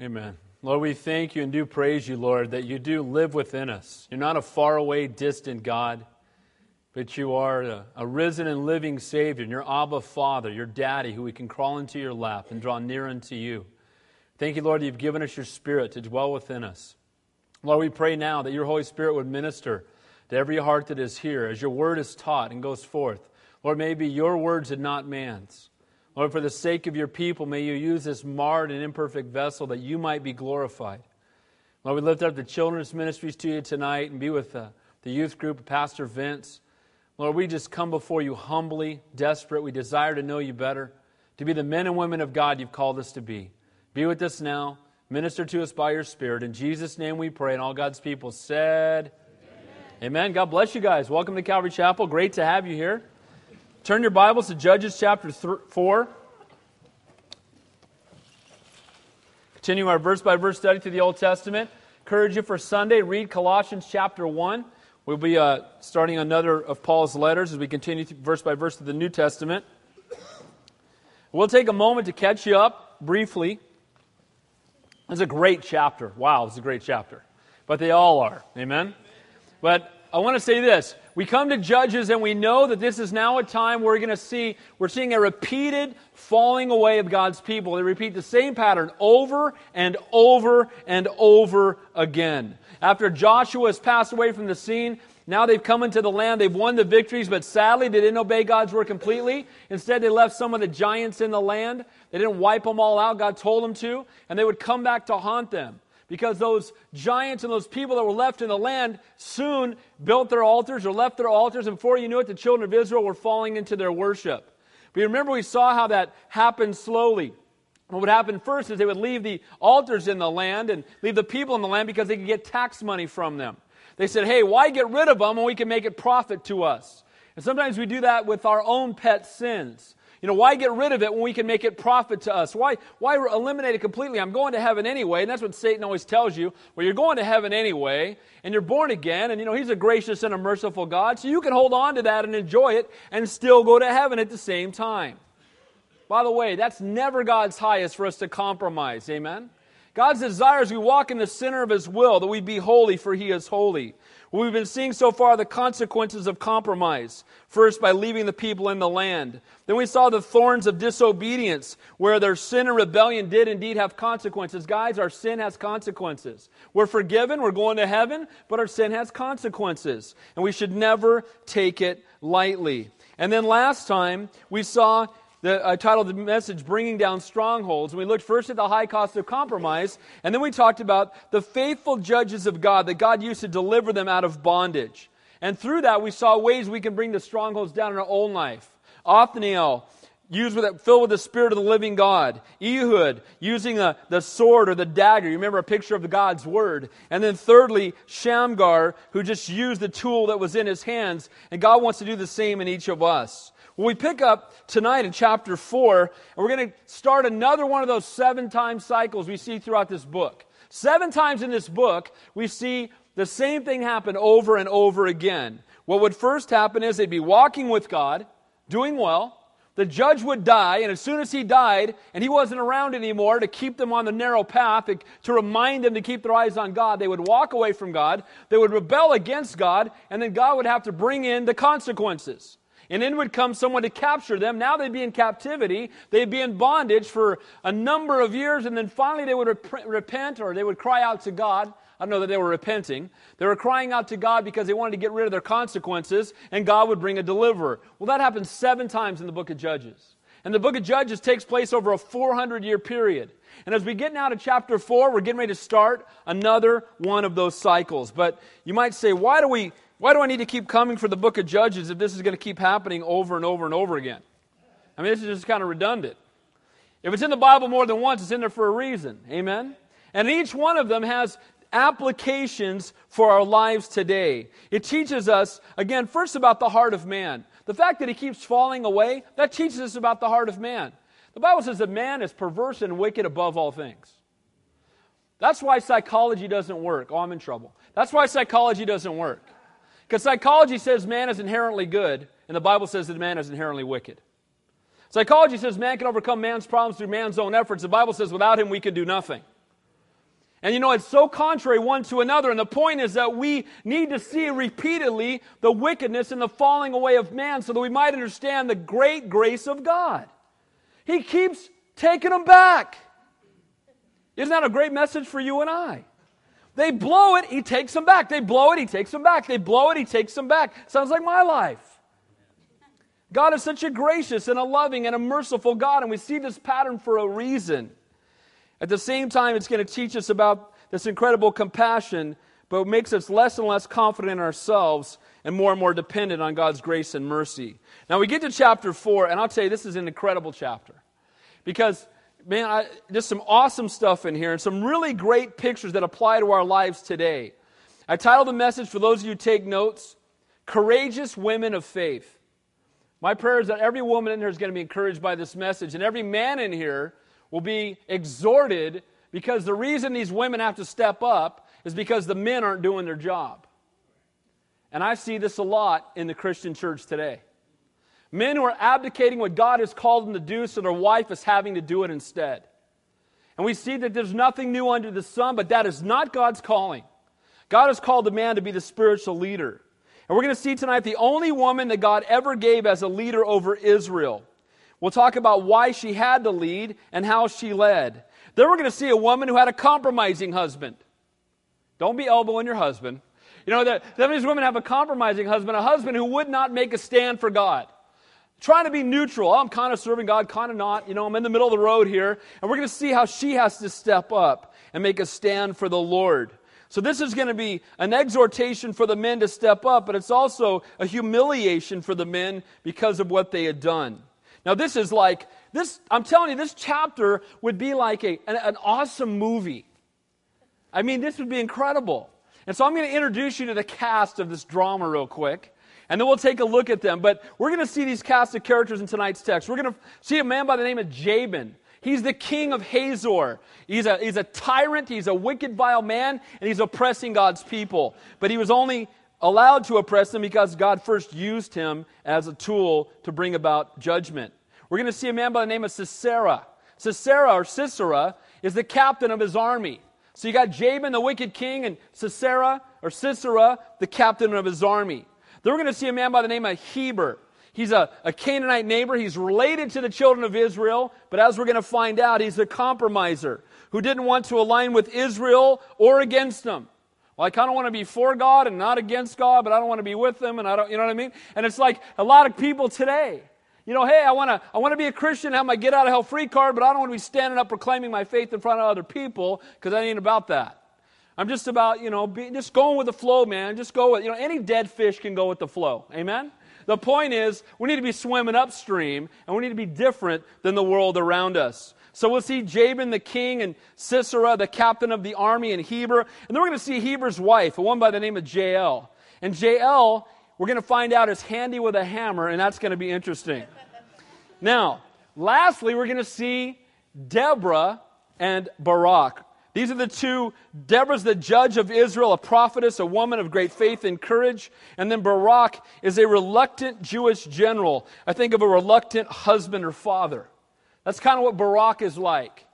Amen. Lord, we thank you and do praise you, Lord, that you do live within us. You're not a faraway, distant God, but you are a, a, risen and living Savior, and your Abba Father, your daddy, who we can crawl into your lap and draw near unto you. Thank you, Lord, that you've given us your Spirit to dwell within us. Lord, we pray now that your Holy Spirit would minister to every heart that is here as your word is taught and goes forth. Lord, may it be your words and not man's. Lord, for the sake of your people, may you use this marred and imperfect vessel that you might be glorified. Lord, we lift up the children's ministries to you tonight and be with the, the youth group, Pastor Vince. Lord, we just come before you humbly, desperate. We desire to know you better, to be the men and women of God you've called us to be. Be with us now. Minister to us by your Spirit. In Jesus' name we pray. And all God's people said, Amen. Amen. God bless you guys. Welcome to Calvary Chapel. Great to have you here. Turn your Bibles to Judges chapter 4. Continue our verse by verse study through the Old Testament. Encourage you for Sunday, read Colossians chapter 1. We'll be uh, starting another of Paul's letters as we continue verse by verse to the New Testament. We'll take a moment to catch you up briefly. It's a great chapter. Wow, it's a great chapter. But they all are. Amen? But I want to say this. We come to Judges and we know that this is now a time we're going to see, we're seeing a repeated falling away of God's people. They repeat the same pattern over and over and over again. After Joshua has passed away from the scene, now they've come into the land, they've won the victories, but sadly they didn't obey God's word completely. Instead, they left some of the giants in the land. They didn't wipe them all out. God told them to, and they would come back to haunt them because those giants and those people that were left in the land soon built their altars or left their altars, and before you knew it, the children of Israel were falling into their worship. But you remember we saw how that happened slowly. What would happen first is they would leave the altars in the land and leave the people in the land because they could get tax money from them. They said, hey, why get rid of them when we can make it profit to us? And sometimes we do that with our own pet sins. You know, why get rid of it when we can make it profit to us? Why, why eliminate it completely? I'm going to heaven anyway. And that's what Satan always tells you. Well, you're going to heaven anyway, and you're born again, and you know, he's a gracious and a merciful God, so you can hold on to that and enjoy it and still go to heaven at the same time. By the way, that's never God's highest for us to compromise. Amen? God's desire is we walk in the center of His will, that we be holy, for He is holy. We've been seeing so far the consequences of compromise. First, by leaving the people in the land. Then we saw the thorns of disobedience, where their sin and rebellion did indeed have consequences. Guys, our sin has consequences. We're forgiven, we're going to heaven, but our sin has consequences. And we should never take it lightly. And then last time, we saw the, I titled the message Bringing Down Strongholds. We looked first at the high cost of compromise, and then we talked about the faithful judges of God that God used to deliver them out of bondage. And through that, we saw ways we can bring the strongholds down in our own life. Othniel, used with filled with the spirit of the living God. Ehud, using the, the sword or the dagger. You remember a picture of God's word. And then thirdly, Shamgar, who just used the tool that was in his hands. And God wants to do the same in each of us. Well, we pick up tonight in chapter 4, and we're going to start another one of those seven time cycles we see throughout this book. Seven times in this book, we see the same thing happen over and over again. What would first happen is they'd be walking with God, doing well. The judge would die, and as soon as he died, and he wasn't around anymore to keep them on the narrow path, to remind them to keep their eyes on God, they would walk away from God, they would rebel against God, and then God would have to bring in the consequences. And in would come someone to capture them. Now they'd be in captivity. They'd be in bondage for a number of years, and then finally they would rep- repent or they would cry out to God. I don't know that they were repenting. They were crying out to God because they wanted to get rid of their consequences, and God would bring a deliverer. Well, that happens seven times in the book of Judges. And the book of Judges takes place over a 400 year period. And as we get now to chapter 4, we're getting ready to start another one of those cycles. But you might say, why do we why do I need to keep coming for the book of Judges if this is going to keep happening over and over and over again? I mean, this is just kind of redundant. If it's in the Bible more than once, it's in there for a reason. Amen? And each one of them has applications for our lives today. It teaches us, again, first about the heart of man. The fact that he keeps falling away, that teaches us about the heart of man. The Bible says that man is perverse and wicked above all things. That's why psychology doesn't work. Oh, I'm in trouble. That's why psychology doesn't work. Because psychology says man is inherently good, and the Bible says that man is inherently wicked. Psychology says man can overcome man's problems through man's own efforts. The Bible says without him we can do nothing. And you know, it's so contrary one to another. And the point is that we need to see repeatedly the wickedness and the falling away of man so that we might understand the great grace of God. He keeps taking them back. Isn't that a great message for you and I? They blow it, he takes them back. They blow it, he takes them back. They blow it, he takes them back. Sounds like my life. God is such a gracious and a loving and a merciful God, and we see this pattern for a reason. At the same time, it's going to teach us about this incredible compassion, but it makes us less and less confident in ourselves and more and more dependent on God's grace and mercy. Now, we get to chapter 4, and I'll tell you, this is an incredible chapter. Because, man, I, just some awesome stuff in here and some really great pictures that apply to our lives today. I titled the message, for those of you who take notes, Courageous Women of Faith. My prayer is that every woman in here is going to be encouraged by this message, and every man in here will be exhorted because the reason these women have to step up is because the men aren't doing their job. And I see this a lot in the Christian church today. Men who are abdicating what God has called them to do so their wife is having to do it instead. And we see that there's nothing new under the sun, but that is not God's calling. God has called the man to be the spiritual leader. And we're going to see tonight the only woman that God ever gave as a leader over Israel. We'll talk about why she had to lead and how she led. Then we're going to see a woman who had a compromising husband. Don't be elbowing your husband. You know, that, that means women have a compromising husband, a husband who would not make a stand for God. Trying to be neutral. Oh, I'm kind of serving God, kind of not. You know, I'm in the middle of the road here. And we're going to see how she has to step up and make a stand for the Lord. So, this is going to be an exhortation for the men to step up, but it's also a humiliation for the men because of what they had done. Now, this is like, this, I'm telling you, this chapter would be like a, an, an awesome movie. I mean, this would be incredible. And so I'm going to introduce you to the cast of this drama real quick. And then we'll take a look at them. But we're going to see these cast of characters in tonight's text. We're going to see a man by the name of Jabin. He's the king of Hazor. He's a, he's a tyrant, he's a wicked, vile man, and he's oppressing God's people. But he was only allowed to oppress them because God first used him as a tool to bring about judgment. We're going to see a man by the name of Sisera. Sisera or Sisera is the captain of his army. So you got Jabin, the wicked king, and Sisera or Sisera, the captain of his army. Then we're going to see a man by the name of Heber. He's a, a Canaanite neighbor. He's related to the children of Israel, but as we're going to find out, he's a compromiser who didn't want to align with Israel or against them. Well, I kind of want to be for God and not against God, but I don't want to be with them, and I don't, you know what I mean? And it's like a lot of people today. You know, hey, I want to I want to be a Christian, have my get out of hell free card, but I don't want to be standing up proclaiming my faith in front of other people because I ain't about that. I'm just about, you know, be, just going with the flow, man. Just go with, you know, any dead fish can go with the flow. Amen? The point is, we need to be swimming upstream, and we need to be different than the world around us. So we'll see Jabin the king and Sisera, the captain of the army, and Heber. And then we're going to see Heber's wife, a woman by the name of Jael. And Jael, we're going to find out, is handy with a hammer, and that's going to be interesting. now, lastly, we're going to see Deborah and Barak. These are the two. Deborah's the judge of Israel, a prophetess, a woman of great faith and courage. And then Barak is a reluctant Jewish general. I think of a reluctant husband or father. That's kind of what Barak is like.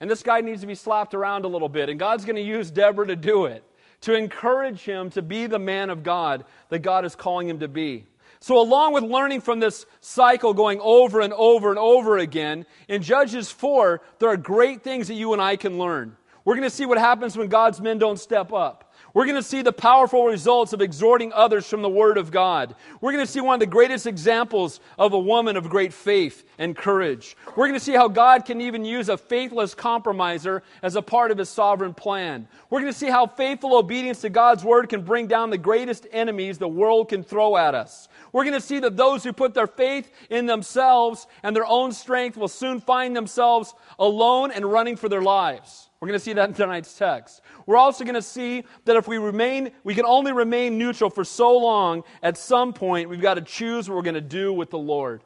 And this guy needs to be slapped around a little bit. And God's going to use Deborah to do it, to encourage him to be the man of God that God is calling him to be. So, along with learning from this cycle going over and over and over again, in Judges 4, there are great things that you and I can learn. We're going to see what happens when God's men don't step up. We're going to see the powerful results of exhorting others from the Word of God. We're going to see one of the greatest examples of a woman of great faith and courage. We're going to see how God can even use a faithless compromiser as a part of His sovereign plan. We're going to see how faithful obedience to God's Word can bring down the greatest enemies the world can throw at us. We're going to see that those who put their faith in themselves and their own strength will soon find themselves alone and running for their lives. We're going to see that in tonight's text. We're also going to see that if we remain, we can only remain neutral for so long, at some point, we've got to choose what we're going to do with the Lord.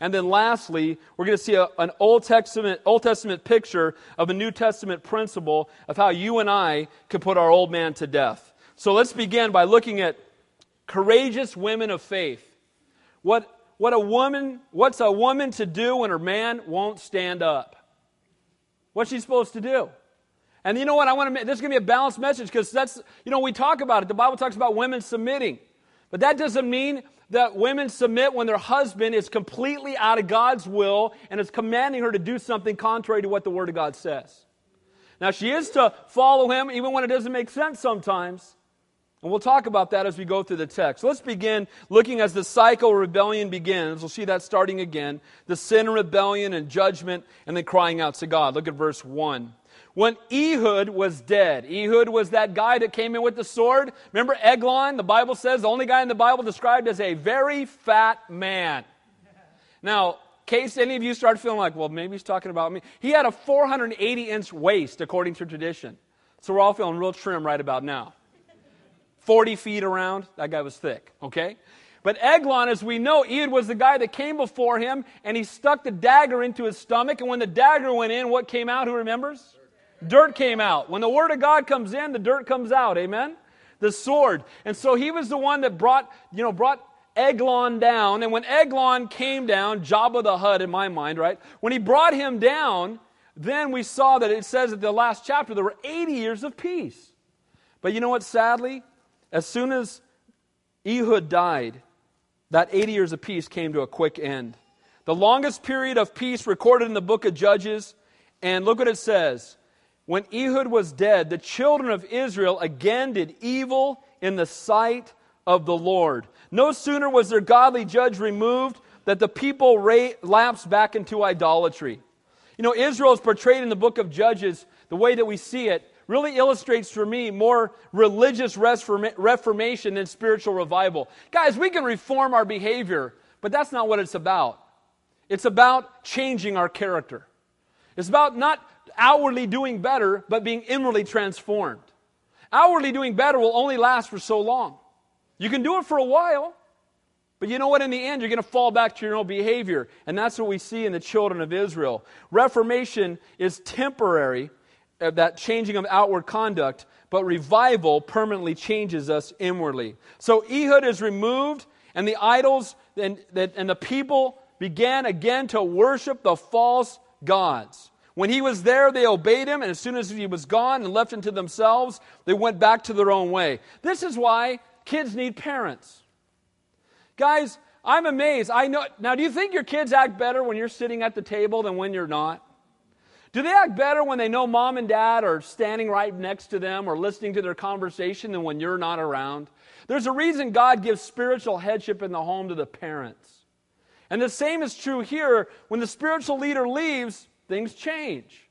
And then lastly, we're going to see a, an Old Testament, Old Testament picture of a New Testament principle of how you and I can put our old man to death. So let's begin by looking at courageous women of faith. What, what a woman, what's a woman to do when her man won't stand up? What's she supposed to do? And you know what? I want to. This is going to be a balanced message because that's you know we talk about it. The Bible talks about women submitting, but that doesn't mean that women submit when their husband is completely out of God's will and is commanding her to do something contrary to what the Word of God says. Now she is to follow him even when it doesn't make sense sometimes. And we'll talk about that as we go through the text. let's begin looking as the cycle of rebellion begins. We'll see that starting again. The sin, and rebellion, and judgment, and then crying out to God. Look at verse 1 when Ehud was dead. Ehud was that guy that came in with the sword. Remember Eglon? The Bible says the only guy in the Bible described as a very fat man. Now, case any of you start feeling like, well, maybe he's talking about me, he had a 480 inch waist according to tradition. So we're all feeling real trim right about now. 40 feet around, that guy was thick, okay? But Eglon, as we know, Ehud was the guy that came before him and he stuck the dagger into his stomach. And when the dagger went in, what came out? Who remembers? Dirt came out. When the Word of God comes in, the dirt comes out. Amen? The sword. And so he was the one that brought, you know, brought Eglon down. And when Eglon came down, Jabba the Hutt in my mind, right? When he brought him down, then we saw that it says at the last chapter there were 80 years of peace. But you know what, sadly? As soon as Ehud died, that 80 years of peace came to a quick end. The longest period of peace recorded in the book of Judges, and look what it says when Ehud was dead, the children of Israel again did evil in the sight of the Lord. No sooner was their godly judge removed that the people ra- lapsed back into idolatry. You know, Israel is portrayed in the book of Judges, the way that we see it, really illustrates for me more religious reformation than spiritual revival. Guys, we can reform our behavior, but that's not what it's about. It's about changing our character. It's about not outwardly doing better, but being inwardly transformed. Outwardly doing better will only last for so long. You can do it for a while, but you know what? In the end, you're going to fall back to your own behavior. And that's what we see in the children of Israel. Reformation is temporary, uh, that changing of outward conduct, but revival permanently changes us inwardly. So Ehud is removed, and the idols and, and the people began again to worship the false gods. When he was there, they obeyed him, and as soon as he was gone and left unto themselves, they went back to their own way. This is why kids need parents. Guys, I'm amazed. I know now do you think your kids act better when you're sitting at the table than when you're not? Do they act better when they know mom and dad are standing right next to them or listening to their conversation than when you're not around? There's a reason God gives spiritual headship in the home to the parents. And the same is true here. When the spiritual leader leaves, things change.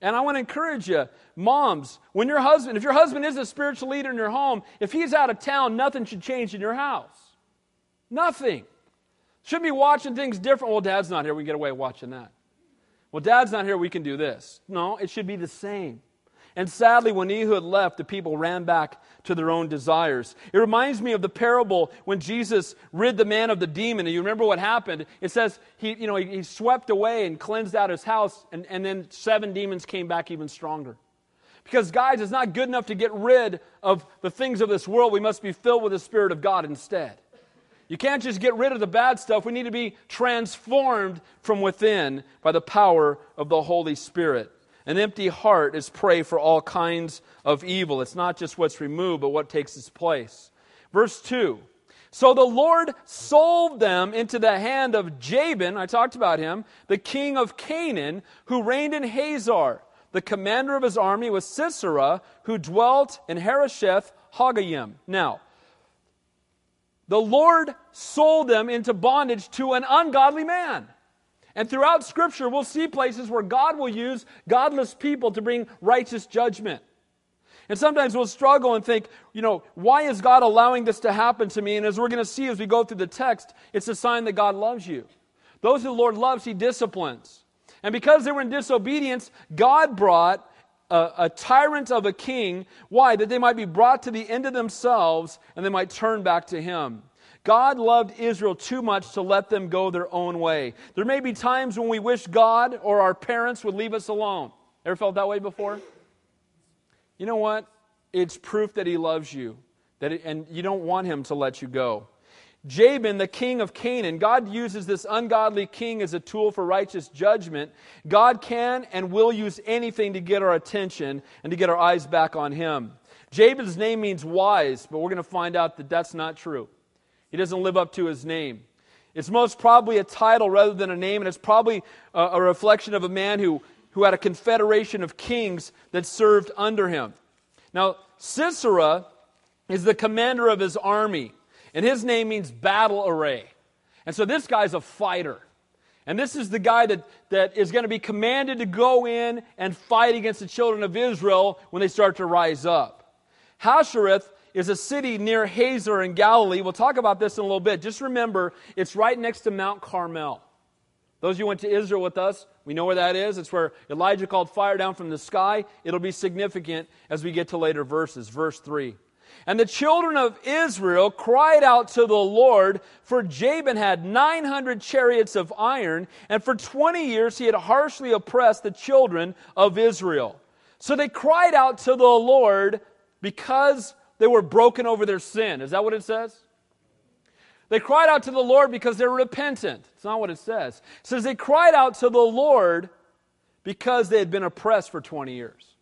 And I want to encourage you, moms, when your husband, if your husband is a spiritual leader in your home, if he's out of town, nothing should change in your house. Nothing. Should be watching things different. Well, dad's not here. We can get away watching that. Well, dad's not here. We can do this. No, it should be the same. And sadly, when Ehud left, the people ran back to their own desires. It reminds me of the parable when Jesus rid the man of the demon. And you remember what happened? It says he, you know, he, he swept away and cleansed out his house, and, and then seven demons came back even stronger. Because, guys, it's not good enough to get rid of the things of this world. We must be filled with the Spirit of God instead. You can't just get rid of the bad stuff. We need to be transformed from within by the power of the Holy Spirit. An empty heart is prey for all kinds of evil. It's not just what's removed, but what takes its place. Verse 2 So the Lord sold them into the hand of Jabin, I talked about him, the king of Canaan, who reigned in Hazor. The commander of his army was Sisera, who dwelt in Harosheth Hagoyim. Now, the Lord sold them into bondage to an ungodly man. And throughout Scripture, we'll see places where God will use godless people to bring righteous judgment. And sometimes we'll struggle and think, you know, why is God allowing this to happen to me? And as we're going to see as we go through the text, it's a sign that God loves you. Those who the Lord loves, He disciplines. And because they were in disobedience, God brought a, a, tyrant of a king. Why? That they might be brought to the end of themselves and they might turn back to Him. God loved Israel too much to let them go their own way. There may be times when we wish God or our parents would leave us alone. Ever felt that way before? You know what? It's proof that He loves you, that it, and you don't want Him to let you go. Jabin, the king of Canaan, God uses this ungodly king as a tool for righteous judgment. God can and will use anything to get our attention and to get our eyes back on him. Jabin's name means wise, but we're going to find out that that's not true. He doesn't live up to his name. It's most probably a title rather than a name, and it's probably a, a reflection of a man who, who had a confederation of kings that served under him. Now, Sisera is the commander of his army. And his name means battle array. And so this guy's a fighter. And this is the guy that, that is going to be commanded to go in and fight against the children of Israel when they start to rise up. Harosheth is a city near Hazor in Galilee. We'll talk about this in a little bit. Just remember, it's right next to Mount Carmel. Those of you who went to Israel with us, we know where that is. It's where Elijah called fire down from the sky. It'll be significant as we get to later verses. Verse 3. And the children of Israel cried out to the Lord, for Jabin had 900 chariots of iron, and for 20 years he had harshly oppressed the children of Israel. So they cried out to the Lord because they were broken over their sin. Is that what it says? They cried out to the Lord because they're repentant. It's not what it says. It says they cried out to the Lord because they had been oppressed for 20 years.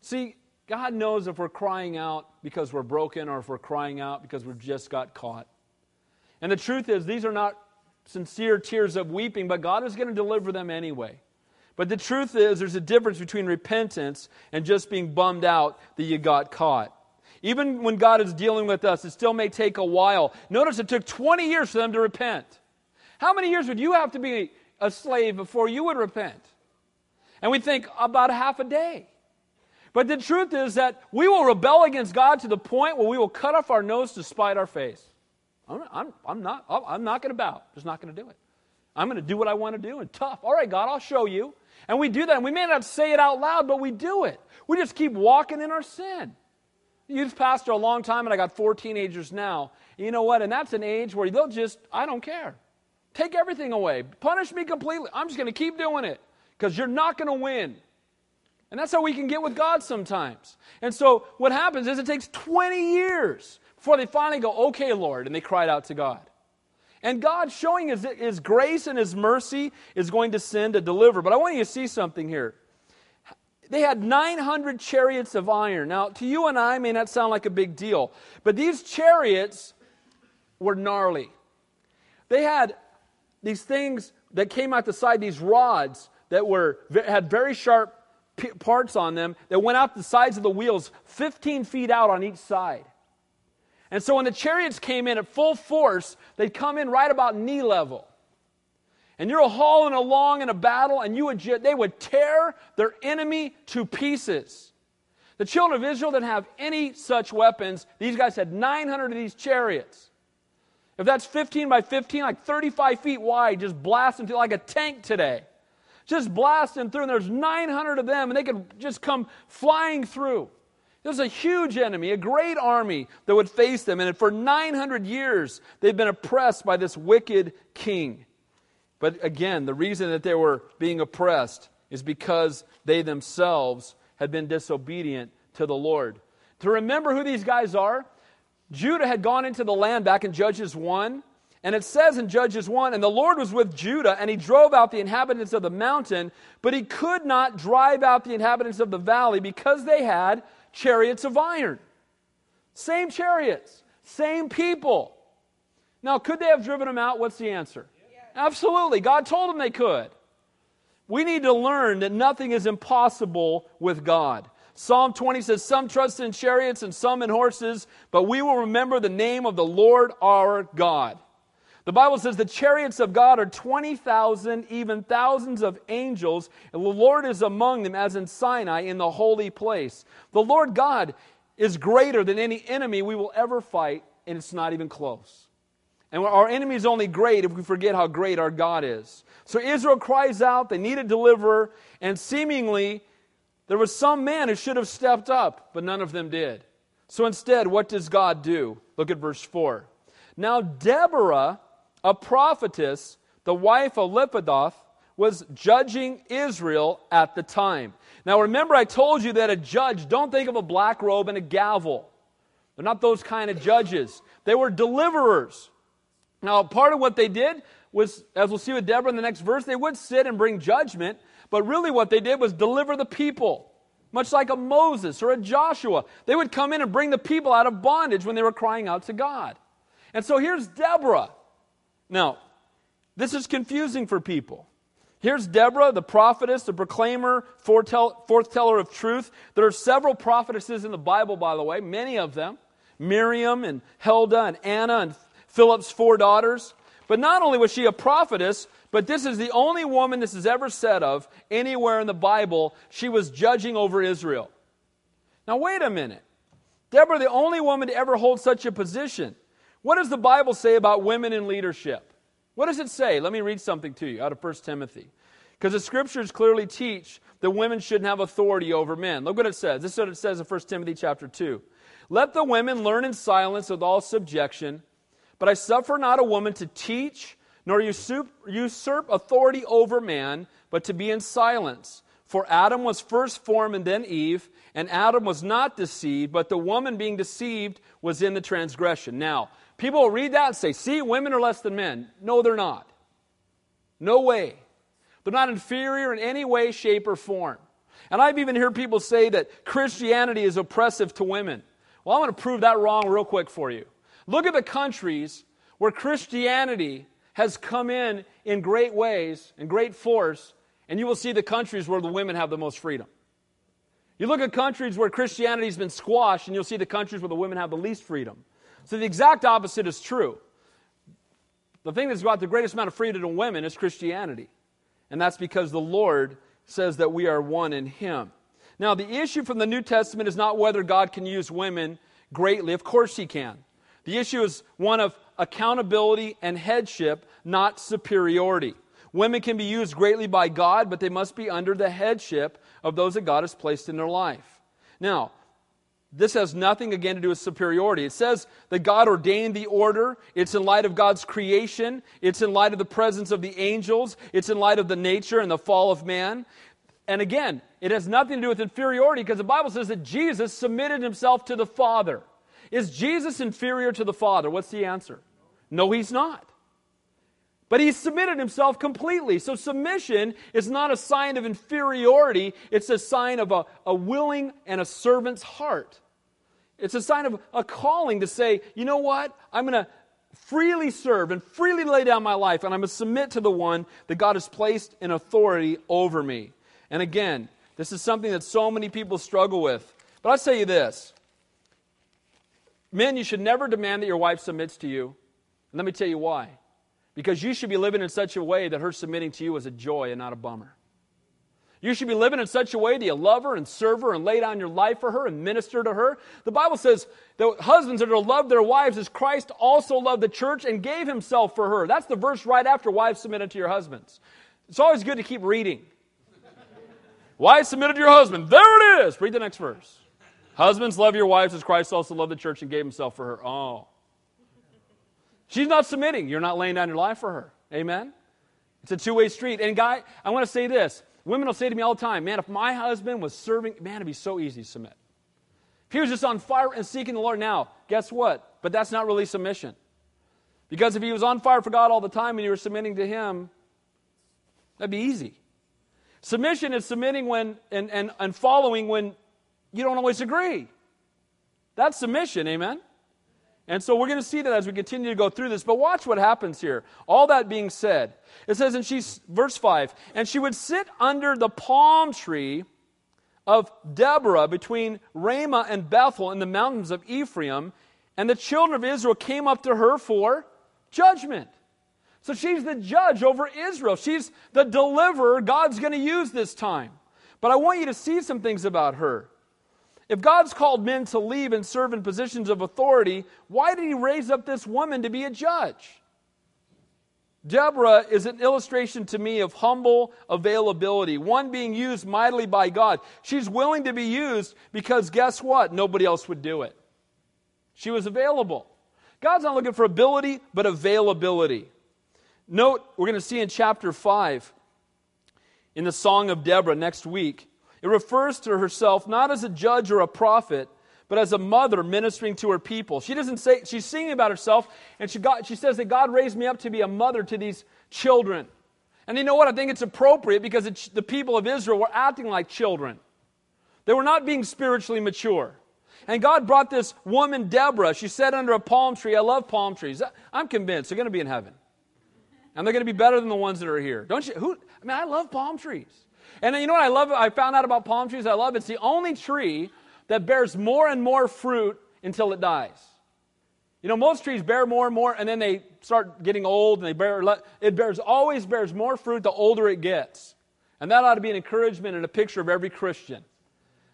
See, God knows if we're crying out because we're broken or if we're crying out because we've just got caught. And the truth is, these are not sincere tears of weeping, but God is going to deliver them anyway. But the truth is, there's a difference between repentance and just being bummed out that you got caught. Even when God is dealing with us, it still may take a while. Notice it took 20 years for them to repent. How many years would you have to be a slave before you would repent? And we think about half a day. But the truth is that we will rebel against God to the point where we will cut off our nose to spite our face. I'm, I'm, I'm not, I'm not going to bow. Just not going to do it. I'm going to do what I want to do and tough. All right, God, I'll show you. And we do that. And we may not say it out loud, but we do it. We just keep walking in our sin. Youth pastor a long time, and I got four teenagers now. You know what? And that's an age where they'll just, I don't care. Take everything away. Punish me completely. I'm just going to keep doing it because you're not going to win. And that's how we can get with God sometimes. And so what happens is it takes 20 years before they finally go, okay, Lord, and they cried out to God. And God, showing his, his grace and His mercy, is going to send to deliver. But I want you to see something here. They had 900 chariots of iron. Now, to you and I, may not sound like a big deal, but these chariots were gnarly. They had these things that came out the side, these rods that were had very sharp parts on them that went out the sides of the wheels 15 feet out on each side. And so when the chariots came in at full force, they'd come in right about knee level. And you're hauling along in a battle, and you would, they would tear their enemy to pieces. The children of Israel didn't have any such weapons. These guys had 900 of these chariots. If that's 15 by 15, like 35 feet wide, just blasting through like a tank today just blasting through, and there's 900 of them, and they could just come flying through. There's a huge enemy, a great army that would face them. And for 900 years, they've been oppressed by this wicked king. But again, the reason that they were being oppressed is because they themselves had been disobedient to the Lord. To remember who these guys are, Judah had gone into the land back in Judges 1 and it says in Judges 1 And the Lord was with Judah, and he drove out the inhabitants of the mountain, but he could not drive out the inhabitants of the valley because they had chariots of iron. Same chariots, same people. Now, could they have driven them out? What's the answer? Absolutely. God told them they could. We need to learn that nothing is impossible with God. Psalm 20 says, Some trust in chariots and some in horses, but we will remember the name of the Lord our God. The Bible says the chariots of God are 20,000, even thousands of angels, and the Lord is among them as in Sinai in the holy place. The Lord God is greater than any enemy we will ever fight, and it's not even close. And our enemy is only great if we forget how great our God is. So Israel cries out, they need a deliverer, and seemingly there was some man who should have stepped up, but none of them did. So instead, what does God do? Look at verse 4. Now, Deborah a prophetess, the wife of Lapidoth, was judging Israel at the time. Now remember, I told you that a judge, don't think of a black robe and a gavel. They're not those kind of judges. They were deliverers. Now, part of what they did was, as we'll see with Deborah in the next verse, they would sit and bring judgment, but really what they did was deliver the people, much like a Moses or a Joshua. They would come in and bring the people out of bondage when they were crying out to God. And so here's Deborah. Now, this is confusing for people. Here's Deborah, the prophetess, the proclaimer, forthteller of truth. There are several prophetesses in the Bible, by the way, many of them Miriam and Huldah and Anna and Philip's four daughters. But not only was she a prophetess, but this is the only woman this is ever said of anywhere in the Bible. She was judging over Israel. Now, wait a minute. Deborah, the only woman to ever hold such a position. What does the Bible say about women in leadership? What does it say? Let me read something to you out of 1 Timothy. Because the scriptures clearly teach that women shouldn't have authority over men. Look what it says. This is what it says in 1 Timothy chapter 2. Let the women learn in silence with all subjection, but I suffer not a woman to teach, nor usurp, usurp authority over man, but to be in silence. For Adam was first formed and then Eve, and Adam was not deceived, but the woman being deceived was in the transgression. Now, People will read that and say, see, women are less than men. No, they're not. No way. They're not inferior in any way, shape, or form. And I've even heard people say that Christianity is oppressive to women. Well, I'm going to prove that wrong real quick for you. Look at the countries where Christianity has come in in great ways and great force, and you will see the countries where the women have the most freedom. You look at countries where Christianity has been squashed, and you'll see the countries where the women have the least freedom. So the exact opposite is true. The thing that's got the greatest amount of freedom to women is Christianity. And that's because the Lord says that we are one in Him. Now, the issue from the New Testament is not whether God can use women greatly. Of course, He can. The issue is one of accountability and headship, not superiority. Women can be used greatly by God, but they must be under the headship of those that God has placed in their life. Now, this has nothing, again, to do with superiority. It says that God ordained the order. It's in light of God's creation. It's in light of the presence of the angels. It's in light of the nature and the fall of man. And again, it has nothing to do with inferiority because the Bible says that Jesus submitted himself to the Father. Is Jesus inferior to the Father? What's the answer? No, he's not. But he submitted himself completely. So submission is not a sign of inferiority, it's a sign of a, a willing and a servant's heart. It's a sign of a calling to say, you know what? I'm going to freely serve and freely lay down my life, and I'm going to submit to the one that God has placed in authority over me. And again, this is something that so many people struggle with. But I'll tell you this men, you should never demand that your wife submits to you. And let me tell you why. Because you should be living in such a way that her submitting to you is a joy and not a bummer. You should be living in such a way that you love her and serve her and lay down your life for her and minister to her. The Bible says that husbands are to love their wives as Christ also loved the church and gave himself for her. That's the verse right after wives submitted to your husbands. It's always good to keep reading. Wives submitted to your husband. There it is. Read the next verse. Husbands, love your wives as Christ also loved the church and gave himself for her. Oh. She's not submitting. You're not laying down your life for her. Amen? It's a two way street. And, guy, I want to say this. Women will say to me all the time, man, if my husband was serving, man, it'd be so easy to submit. If he was just on fire and seeking the Lord now, guess what? But that's not really submission. Because if he was on fire for God all the time and you were submitting to him, that'd be easy. Submission is submitting when and, and, and following when you don't always agree. That's submission, amen? And so we're going to see that as we continue to go through this. But watch what happens here. All that being said, it says in she's, verse 5 And she would sit under the palm tree of Deborah between Ramah and Bethel in the mountains of Ephraim. And the children of Israel came up to her for judgment. So she's the judge over Israel. She's the deliverer God's going to use this time. But I want you to see some things about her. If God's called men to leave and serve in positions of authority, why did he raise up this woman to be a judge? Deborah is an illustration to me of humble availability, one being used mightily by God. She's willing to be used because guess what? Nobody else would do it. She was available. God's not looking for ability, but availability. Note, we're going to see in chapter 5 in the Song of Deborah next week, it refers to herself not as a judge or a prophet, but as a mother ministering to her people. She doesn't say, she's singing about herself, and she, got, she says that God raised me up to be a mother to these children. And you know what? I think it's appropriate because it's, the people of Israel were acting like children. They were not being spiritually mature. And God brought this woman, Deborah. She sat under a palm tree. I love palm trees. I'm convinced they're going to be in heaven. And they're going to be better than the ones that are here. Don't you? Who, I mean, I love palm trees. And you know what I love? I found out about palm trees. I love it's the only tree that bears more and more fruit until it dies. You know, most trees bear more and more, and then they start getting old, and they bear. It bears always bears more fruit the older it gets, and that ought to be an encouragement and a picture of every Christian,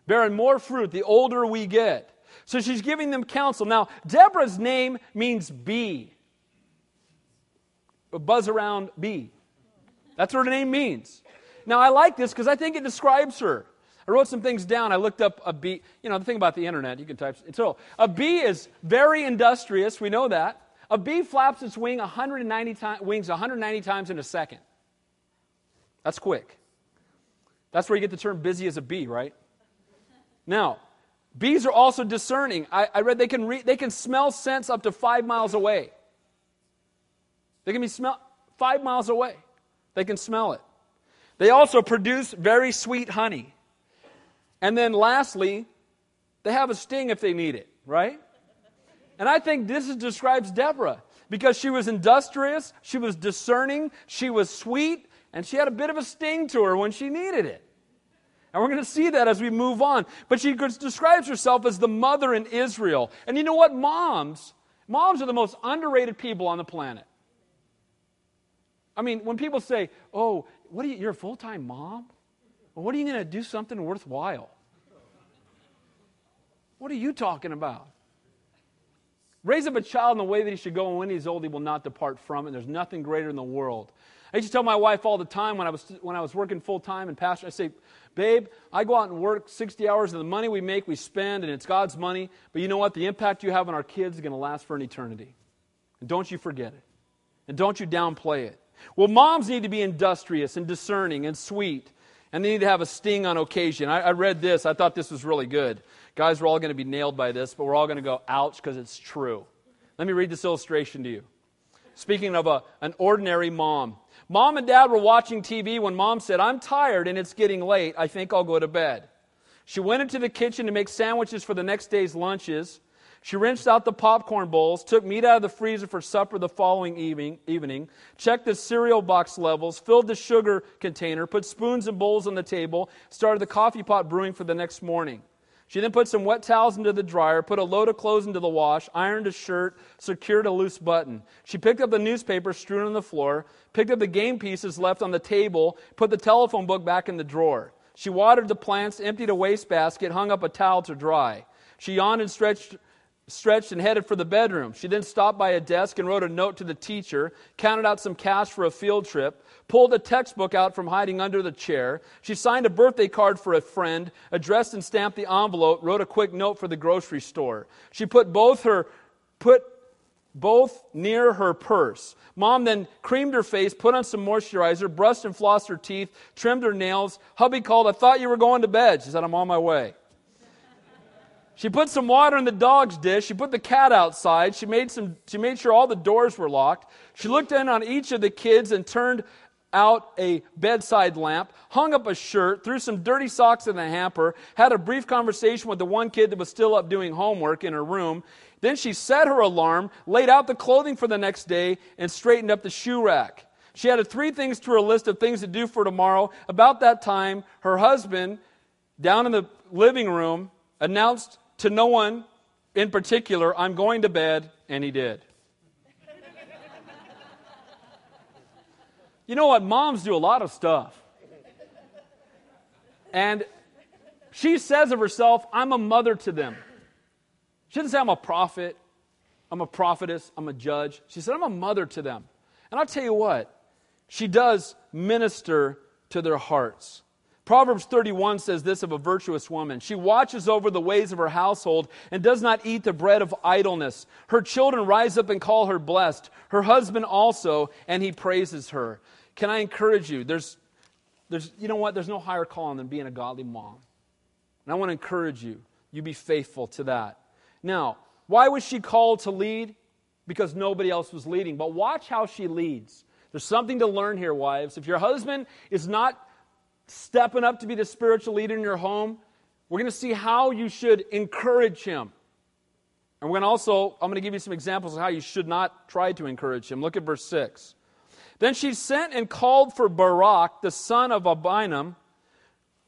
bearing more fruit the older we get. So she's giving them counsel. Now, Deborah's name means bee. A buzz around bee. That's what her name means. Now, I like this because I think it describes her. I wrote some things down. I looked up a bee. You know, the thing about the internet, you can type. So, a bee is very industrious. We know that. A bee flaps its wing 190 time, wings 190 times in a second. That's quick. That's where you get the term busy as a bee, right? Now, bees are also discerning. I, I read they can, re, they can smell scents up to five miles away. They can be smell five miles away. They can smell it. They also produce very sweet honey. And then lastly, they have a sting if they need it, right? And I think this describes Deborah because she was industrious, she was discerning, she was sweet, and she had a bit of a sting to her when she needed it. And we're going to see that as we move on. But she describes herself as the mother in Israel. And you know what? Moms, moms are the most underrated people on the planet. I mean, when people say, "Oh, what are you, you're a full-time mom?" Well, what are you going to do something worthwhile? What are you talking about? Raise up a child in the way that he should go, and when he's old, he will not depart from it. There's nothing greater in the world. I used to tell my wife all the time when I was, when I was working full time and pastor, I say, Babe, I go out and work 60 hours, and the money we make, we spend, and it's God's money. But you know what? The impact you have on our kids is going to last for an eternity. And don't you forget it. And don't you downplay it. Well, moms need to be industrious and discerning and sweet and they need to have a sting on occasion. I, I read this, I thought this was really good. Guys, we're all going to be nailed by this, but we're all going to go, ouch, because it's true. Let me read this illustration to you. Speaking of a, an ordinary mom. Mom and dad were watching TV when mom said, I'm tired and it's getting late. I think I'll go to bed. She went into the kitchen to make sandwiches for the next day's lunches. She rinsed out the popcorn bowls, took meat out of the freezer for supper the following evening, evening, checked the cereal box levels, filled the sugar container, put spoons and bowls on the table, started the coffee pot brewing for the next morning. She then put some wet towels into the dryer, put a load of clothes into the wash, ironed a shirt, secured a loose button. She picked up the newspaper strewn on the floor, picked up the game pieces left on the table, put the telephone book back in the drawer. She watered the plants, emptied a wastebasket, hung up a towel to dry. She yawned and stretched stretched and headed for the bedroom. She then stopped by a desk and wrote a note to the teacher, counted out some cash for a field trip, pulled a textbook out from hiding under the chair. She signed a birthday card for a friend, addressed and stamped the envelope, wrote a quick note for the grocery store. She put both her put both near her purse. Mom then creamed her face, put on some moisturizer, brushed and flossed her teeth, trimmed her nails. Hubby called, I thought you were going to bed. She said, I'm on my way. She put some water in the dog's dish. She put the cat outside. She made, some, she made sure all the doors were locked. She looked in on each of the kids and turned out a bedside lamp, hung up a shirt, threw some dirty socks in the hamper, had a brief conversation with the one kid that was still up doing homework in her room. Then she set her alarm, laid out the clothing for the next day, and straightened up the shoe rack. She added three things to her list of things to do for tomorrow. About that time, her husband, down in the living room, announced to no one in particular, I'm going to bed, and he did. you know what? Moms do a lot of stuff. And she says of herself, I'm a mother to them. She doesn't say, I'm a prophet, I'm a prophetess, I'm a judge. She said, I'm a mother to them. And I'll tell you what, she does minister to their hearts. Proverbs 31 says this of a virtuous woman She watches over the ways of her household and does not eat the bread of idleness. Her children rise up and call her blessed, her husband also, and he praises her. Can I encourage you? There's, there's, you know what? There's no higher calling than being a godly mom. And I want to encourage you. you be faithful to that. Now, why was she called to lead? Because nobody else was leading. But watch how she leads. There's something to learn here, wives. If your husband is not stepping up to be the spiritual leader in your home, we're going to see how you should encourage him. And we're going to also, I'm going to give you some examples of how you should not try to encourage him. Look at verse 6. Then she sent and called for Barak, the son of Abinoam,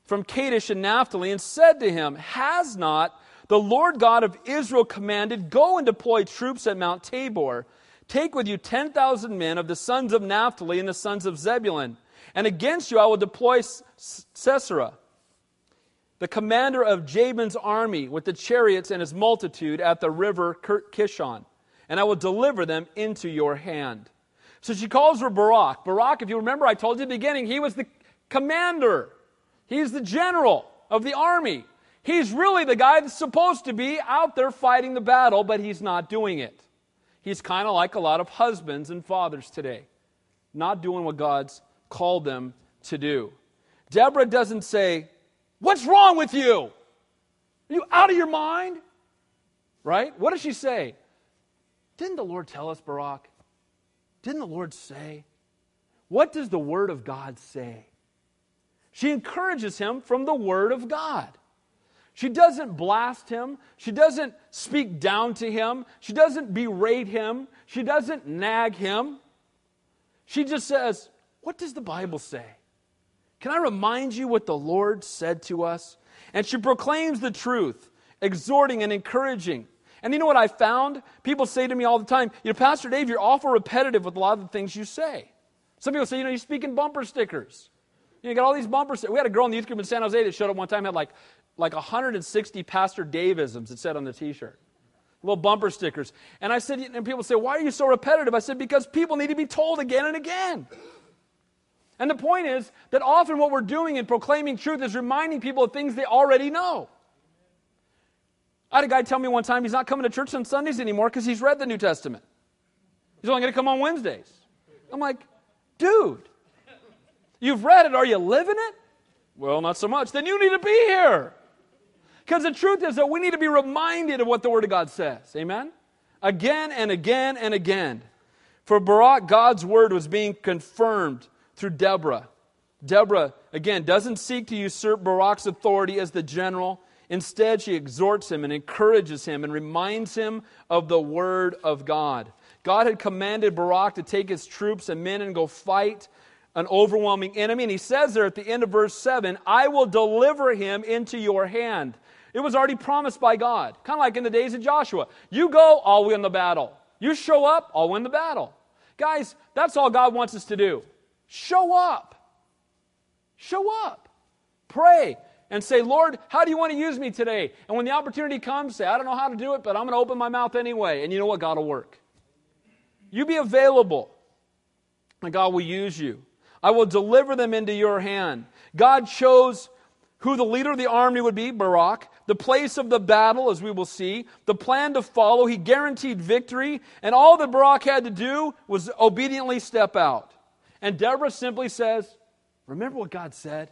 from Kadesh and Naphtali, and said to him, Has not the Lord God of Israel commanded, Go and deploy troops at Mount Tabor? Take with you 10,000 men of the sons of Naphtali and the sons of Zebulun, and against you I will deploy Sisera the commander of Jabin's army with the chariots and his multitude at the river Kishon, and I will deliver them into your hand. So she calls for Barak. Barak, if you remember, I told you at the beginning, he was the commander. He's the general of the army. He's really the guy that's supposed to be out there fighting the battle, but he's not doing it. He's kind of like a lot of husbands and fathers today, not doing what God's called them to do. Deborah doesn't say, What's wrong with you? Are you out of your mind? Right? What does she say? Didn't the Lord tell us, Barak? Didn't the Lord say? What does the Word of God say? She encourages him from the Word of God. She doesn't blast him. She doesn't speak down to him. She doesn't berate him. She doesn't nag him. She just says, What does the Bible say? Can I remind you what the Lord said to us? And she proclaims the truth, exhorting and encouraging. And you know what I found? People say to me all the time, you know, Pastor Dave, you're awful repetitive with a lot of the things you say. Some people say, you know, you speak in bumper stickers. You, know, you got all these bumper stickers. We had a girl in the youth group in San Jose that showed up one time, had like, like 160 Pastor Davisms it said on the t-shirt. Little bumper stickers. And I said, and people say, why are you so repetitive? I said, because people need to be told again and again. And the point is that often what we're doing in proclaiming truth is reminding people of things they already know. I had a guy tell me one time he's not coming to church on Sundays anymore because he's read the New Testament. He's only going to come on Wednesdays. I'm like, dude, you've read it. Are you living it? Well, not so much. Then you need to be here. Because the truth is that we need to be reminded of what the Word of God says. Amen? Again and again and again. For Barak, God's Word was being confirmed through Deborah. Deborah, again, doesn't seek to usurp Barak's authority as the general. Instead, she exhorts him and encourages him and reminds him of the word of God. God had commanded Barak to take his troops and men and go fight an overwhelming enemy. And he says there at the end of verse 7 I will deliver him into your hand. It was already promised by God, kind of like in the days of Joshua. You go, I'll win the battle. You show up, I'll win the battle. Guys, that's all God wants us to do. Show up. Show up. Pray and say, Lord, how do you want to use me today? And when the opportunity comes, say, I don't know how to do it, but I'm going to open my mouth anyway. And you know what? God will work. You be available, and God will use you. I will deliver them into your hand. God chose who the leader of the army would be, Barak, the place of the battle, as we will see, the plan to follow. He guaranteed victory, and all that Barak had to do was obediently step out. And Deborah simply says, Remember what God said?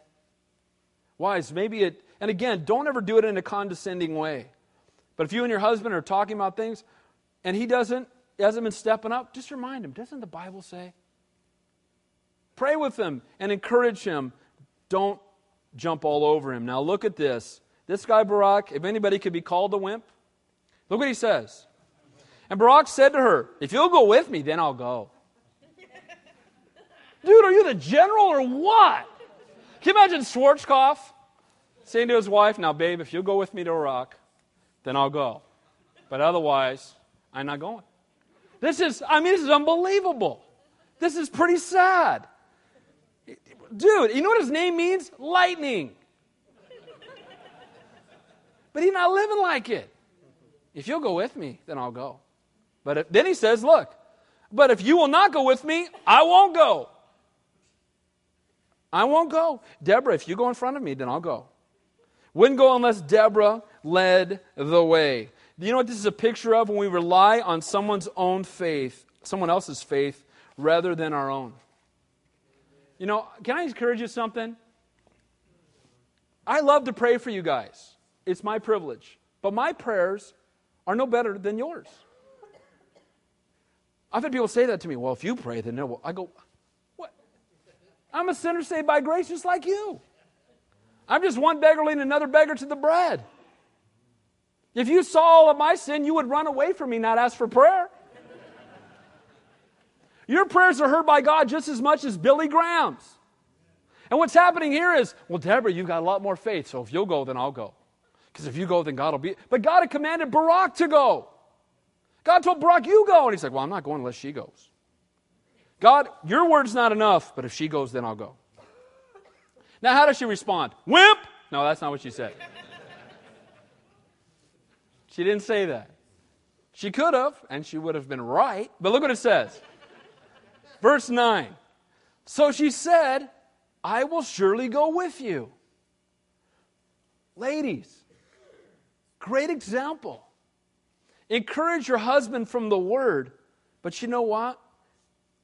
Wives, maybe it, and again, don't ever do it in a condescending way. But if you and your husband are talking about things and he doesn't, hasn't been stepping up, just remind him, doesn't the Bible say? Pray with him and encourage him. Don't jump all over him. Now look at this. This guy Barak, if anybody could be called a wimp, look what he says. And Barak said to her, If you'll go with me, then I'll go. Dude, are you the general or what? Can you imagine Schwarzkopf saying to his wife, Now, babe, if you'll go with me to Iraq, then I'll go. But otherwise, I'm not going. This is, I mean, this is unbelievable. This is pretty sad. Dude, you know what his name means? Lightning. But he's not living like it. If you'll go with me, then I'll go. But if, then he says, Look, but if you will not go with me, I won't go. I won't go. Deborah, if you go in front of me, then I'll go. Wouldn't go unless Deborah led the way. You know what this is a picture of when we rely on someone's own faith, someone else's faith, rather than our own? You know, can I encourage you something? I love to pray for you guys. It's my privilege. but my prayers are no better than yours. I've had people say that to me. Well, if you pray, then no. I go? I'm a sinner saved by grace just like you. I'm just one beggar leading another beggar to the bread. If you saw all of my sin, you would run away from me, not ask for prayer. Your prayers are heard by God just as much as Billy Graham's. And what's happening here is, well, Deborah, you've got a lot more faith, so if you'll go, then I'll go. Because if you go, then God will be. But God had commanded Barak to go. God told Barak, you go. And he's like, well, I'm not going unless she goes. God, your word's not enough, but if she goes, then I'll go. Now, how does she respond? Wimp! No, that's not what she said. she didn't say that. She could have, and she would have been right. But look what it says. Verse 9. So she said, I will surely go with you. Ladies, great example. Encourage your husband from the word. But you know what?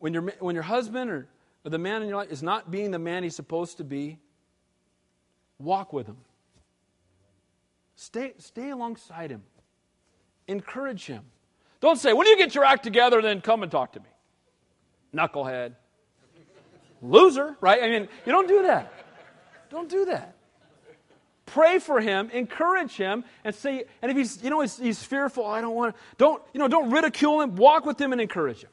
When, your when your husband or, or the man in your life is not being the man he's supposed to be, walk with him. Stay, stay alongside him. Encourage him. Don't say, when you get your act together, then come and talk to me. Knucklehead. Loser, right? I mean, you don't do that. Don't do that. Pray for him, encourage him, and say, and if he's, you know, he's, he's fearful, I don't want to, don't, you know, don't ridicule him, walk with him and encourage him.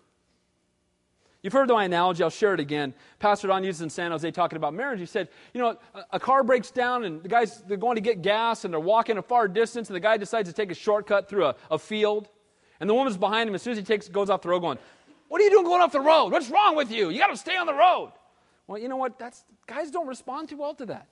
You've heard my analogy, I'll share it again. Pastor Don used in San Jose talking about marriage. He said, you know, a, a, car breaks down and the guys, they're going to get gas and they're walking a far distance and the guy decides to take a shortcut through a, a field. And the woman's behind him as soon as he takes, goes off the road going, what are you doing going off the road? What's wrong with you? You got to stay on the road. Well, you know what? That's, guys don't respond too well to that.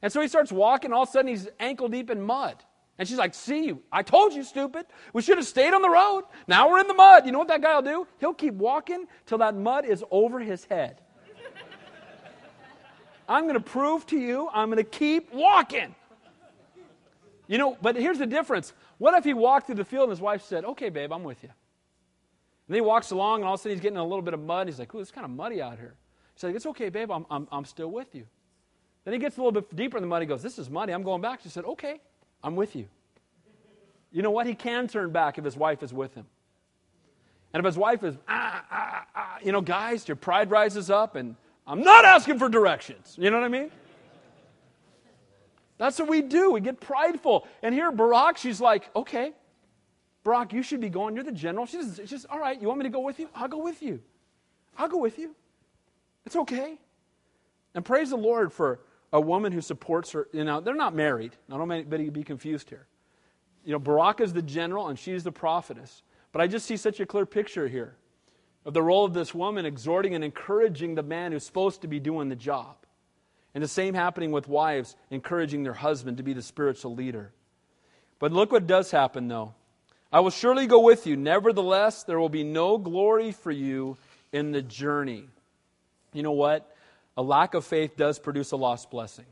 And so he starts walking, all of a sudden he's ankle deep in mud. And she's like, See, I told you, stupid. We should have stayed on the road. Now we're in the mud. You know what that guy will do? He'll keep walking till that mud is over his head. I'm going to prove to you, I'm going to keep walking. You know, but here's the difference. What if he walked through the field and his wife said, Okay, babe, I'm with you? And then he walks along and all of a sudden he's getting a little bit of mud. He's like, Ooh, it's kind of muddy out here. He's like, It's okay, babe, I'm, I'm, I'm still with you. Then he gets a little bit deeper in the mud. He goes, This is muddy. I'm going back. She said, Okay. I'm with you. You know what? He can turn back if his wife is with him. And if his wife is, ah, ah, ah, you know, guys, your pride rises up, and I'm not asking for directions. You know what I mean? That's what we do. We get prideful. And here, Barak, she's like, okay, Barak, you should be going. You're the general. She's just, just, all right, you want me to go with you? I'll go with you. I'll go with you. It's okay. And praise the Lord for a woman who supports her. You know, they're not married. I don't want anybody to be confused here. You know, Barak is the general and she's the prophetess. But I just see such a clear picture here of the role of this woman exhorting and encouraging the man who's supposed to be doing the job. And the same happening with wives encouraging their husband to be the spiritual leader. But look what does happen, though. I will surely go with you. Nevertheless, there will be no glory for you in the journey. You know what? A lack of faith does produce a lost blessing.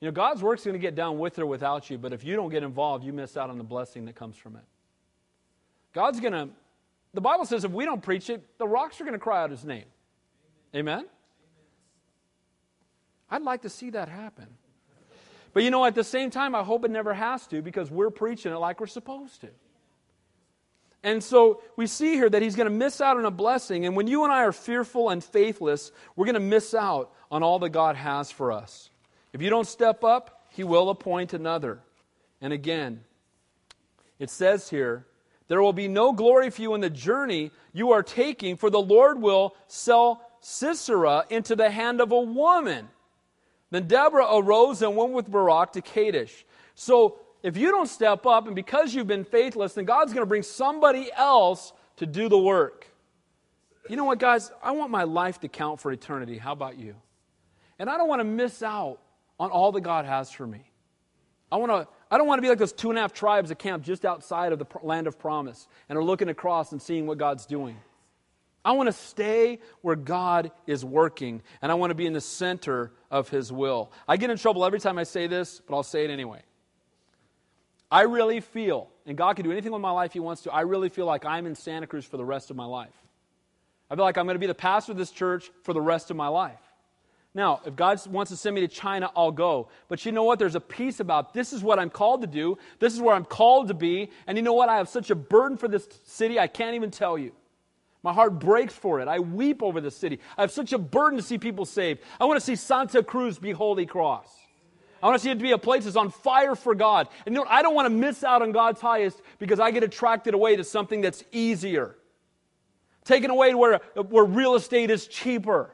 You know, God's work's going to get done with or without you, but if you don't get involved, you miss out on the blessing that comes from it. God's going to, the Bible says if we don't preach it, the rocks are going to cry out his name. Amen? I'd like to see that happen. But you know, at the same time, I hope it never has to because we're preaching it like we're supposed to. And so we see here that he's going to miss out on a blessing. And when you and I are fearful and faithless, we're going to miss out on all that God has for us. If you don't step up, he will appoint another. And again, it says here, there will be no glory for you in the journey you are taking, for the Lord will sell Sisera into the hand of a woman. Then Deborah arose and went with Barak to Kadesh. So if you don't step up and because you've been faithless, then God's going to bring somebody else to do the work. You know what, guys? I want my life to count for eternity. How about you? And I don't want to miss out on all that God has for me. I, want to, I don't want to be like those two and a half tribes that camp just outside of the land of promise and are looking across and seeing what God's doing. I want to stay where God is working, and I want to be in the center of His will. I get in trouble every time I say this, but I'll say it anyway. I really feel, and God can do anything with my life He wants to, I really feel like I'm in Santa Cruz for the rest of my life. I feel like I'm going to be the pastor of this church for the rest of my life. Now, if God wants to send me to China, I'll go. But you know what? There's a piece about this is what I'm called to do. This is where I'm called to be. And you know what? I have such a burden for this city, I can't even tell you. My heart breaks for it. I weep over the city. I have such a burden to see people saved. I want to see Santa Cruz be Holy Cross. I want to see it to be a place that's on fire for God. And you know, I don't want to miss out on God's highest because I get attracted away to something that's easier. Taken away to where, where real estate is cheaper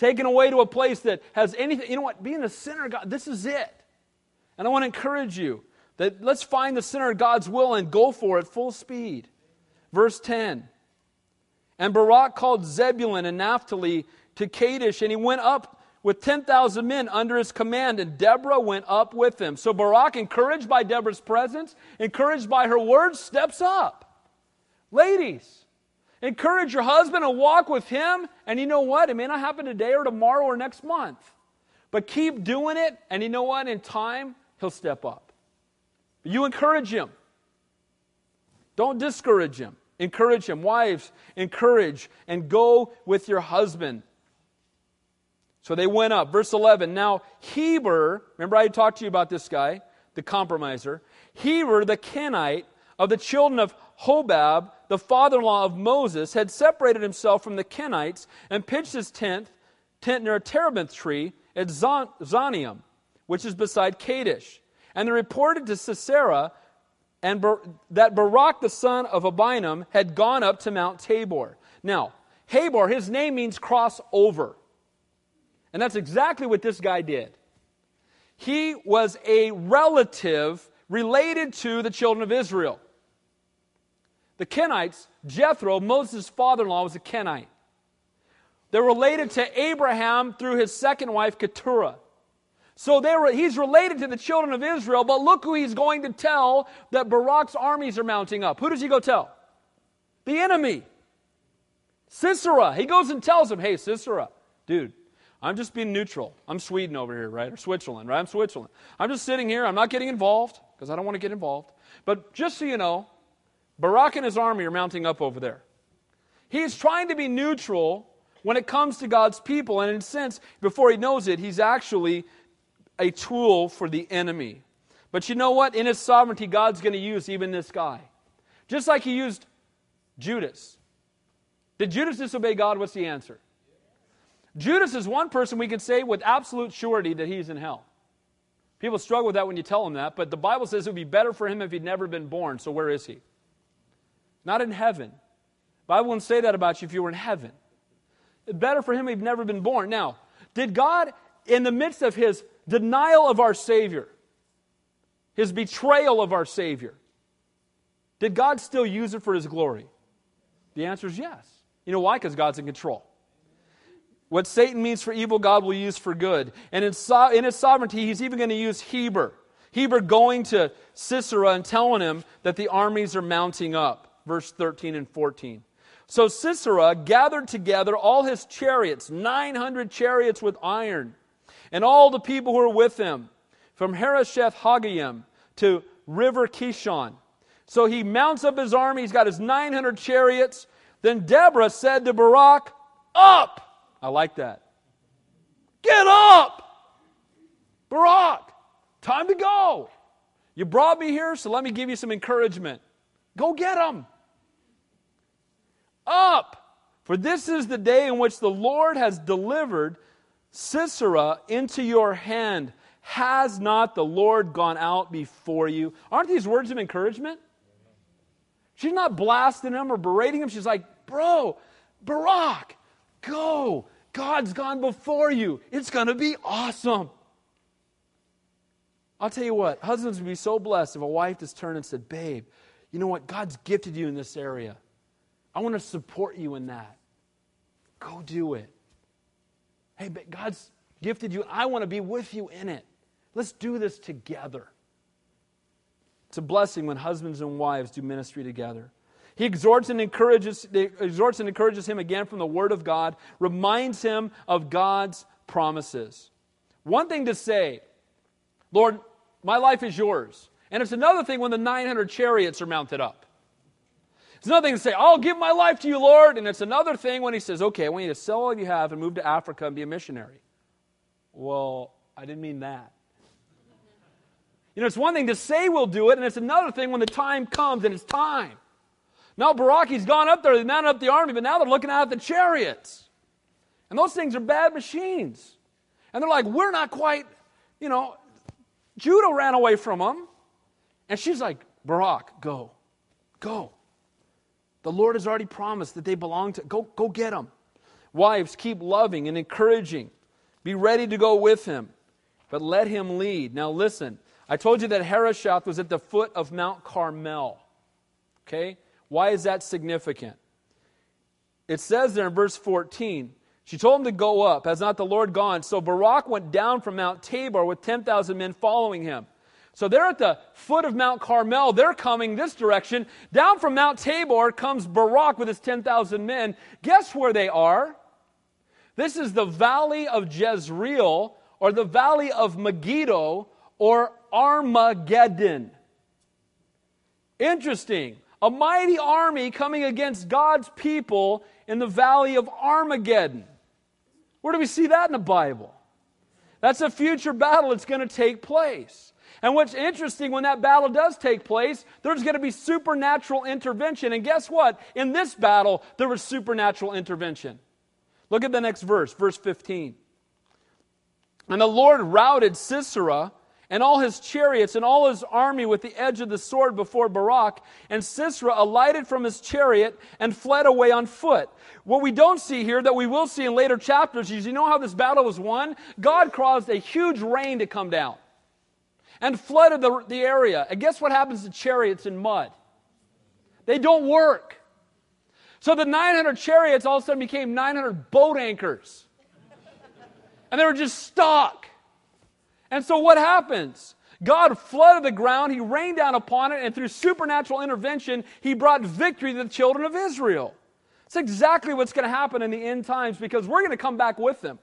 taken away to a place that has anything. You know what? Being the center of God, this is it. And I want to encourage you that let's find the center of God's will and go for it full speed. Verse 10 And Barak called Zebulun and Naphtali to Kadesh, and he went up with 10,000 men under his command, and Deborah went up with him. So Barak, encouraged by Deborah's presence, encouraged by her words, steps up. Ladies, Encourage your husband and walk with him. And you know what? It may not happen today or tomorrow or next month. But keep doing it. And you know what? In time, he'll step up. You encourage him. Don't discourage him. Encourage him. Wives, encourage and go with your husband. So they went up. Verse 11. Now, Heber, remember I talked to you about this guy, the compromiser. Heber, the Kenite of the children of Hobab, the father in law of Moses, had separated himself from the Kenites and pitched his tent, tent near a terebinth tree at Zaanannim, which is beside Kadesh. And they reported to Sisera and Bar- that Barak the son of Abinoam had gone up to Mount Tabor. Now, Heber, his name means cross over. And that's exactly what this guy did. He was a relative related to the children of Israel. The Kenites, Jethro, Moses' father in law, was a Kenite. They're related to Abraham through his second wife, Keturah. So were, he's related to the children of Israel, but look who he's going to tell that Barak's armies are mounting up. Who does he go tell? The enemy. Sisera. He goes and tells him, hey, Sisera, dude, I'm just being neutral. I'm Sweden over here, right? Or Switzerland, right? I'm Switzerland. I'm just sitting here. I'm not getting involved because I don't want to get involved. But just so you know, Barak and his army are mounting up over there. He's trying to be neutral when it comes to God's people, and in a sense, before he knows it, he's actually a tool for the enemy. But you know what? In his sovereignty, God's going to use even this guy. Just like he used Judas. Did Judas disobey God? What's the answer? Judas is one person we can say with absolute surety that he's in hell. People struggle with that when you tell them that, but the Bible says it would be better for him if he'd never been born. So where is he? not in heaven. The Bible wouldn't say that about you if you were in heaven. Better for him if he'd never been born. Now, did God, in the midst of his denial of our Savior, his betrayal of our Savior, did God still use it for his glory? The answer is yes. You know why? Because God's in control. What Satan means for evil, God will use for good. And in, so- in his sovereignty, he's even going to use Heber. Heber going to Sisera and telling him that the armies are mounting up verse 13 and 14. So Sisera gathered together all his chariots, 900 chariots with iron, and all the people who were with him, from Harosheth Hagoyim to River Kishon. So he mounts up his army, he's got his 900 chariots. Then Deborah said to Barak, Up! I like that. Get up! Barak, time to go. You brought me here, so let me give you some encouragement. Go get them. Up! For this is the day in which the Lord has delivered Sisera into your hand. Has not the Lord gone out before you? Aren't these words of encouragement? She's not blasting him or berating him. She's like, Bro, Barak, go. God's gone before you. It's going to be awesome. I'll tell you what, husbands would be so blessed if a wife just turned and said, Babe, you know what? God's gifted you in this area. I want to support you in that. Go do it. Hey, but God's gifted you. I want to be with you in it. Let's do this together. It's a blessing when husbands and wives do ministry together. He exhorts and encourages, exhorts and encourages him again from the Word of God, reminds him of God's promises. One thing to say, Lord, my life is yours. And it's another thing when the 900 chariots are mounted up. It's another thing to say, I'll give my life to you, Lord. And it's another thing when he says, okay, I want you to sell all you have and move to Africa and be a missionary. Well, I didn't mean that. You know, it's one thing to say we'll do it, and it's another thing when the time comes and it's time. Now Baraki's gone up there, they mounted up the army, but now they're looking out at the chariots. And those things are bad machines. And they're like, we're not quite, you know, Judah ran away from them. And she's like, Barak, go. Go. The Lord has already promised that they belong to go go get them. Wives, keep loving and encouraging. Be ready to go with him, but let him lead. Now listen, I told you that Harosheth was at the foot of Mount Carmel. Okay? Why is that significant? It says there in verse 14, she told him to go up. Has not the Lord gone? So Barak went down from Mount Tabor with 10,000 men following him. So they're at the foot of Mount Carmel. They're coming this direction. Down from Mount Tabor comes Barak with his 10,000 men. Guess where they are? This is the valley of Jezreel or the valley of Megiddo or Armageddon. Interesting. A mighty army coming against God's people in the valley of Armageddon. Where do we see that in the Bible? That's a future battle that's going to take place. And what's interesting, when that battle does take place, there's going to be supernatural intervention. And guess what? In this battle, there was supernatural intervention. Look at the next verse, verse 15. And the Lord routed Sisera and all his chariots and all his army with the edge of the sword before Barak. And Sisera alighted from his chariot and fled away on foot. What we don't see here, that we will see in later chapters, is you know how this battle was won? God caused a huge rain to come down and flooded the, the area. And guess what happens to chariots in mud? They don't work. So the 900 chariots all of a sudden became 900 boat anchors. And they were just stuck. And so what happens? God flooded the ground, He rained down upon it, and through supernatural intervention, He brought victory to the children of Israel. It's exactly what's going to happen in the end times because we're going to come back with them.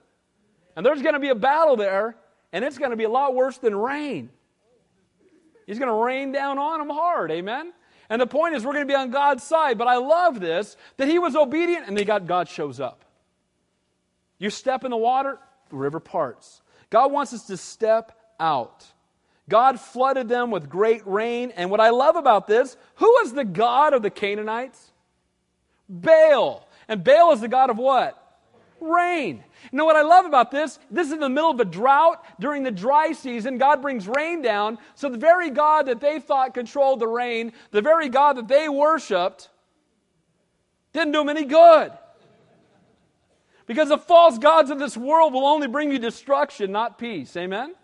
And there's going to be a battle there, and it's going to be a lot worse than rain. He's going to rain down on them hard. Amen? And the point is, we're going to be on God's side. But I love this that he was obedient and they got God shows up. You step in the water, the river parts. God wants us to step out. God flooded them with great rain. And what I love about this, who is the God of the Canaanites? Baal. And Baal is the God of what? rain. You know what I love about this? This is in the middle of a drought. During the dry season, God brings rain down. So the very God that they thought controlled the rain, the very God that they worshiped, didn't do them any good. Because the false gods of this world will only bring you destruction, not peace. Amen?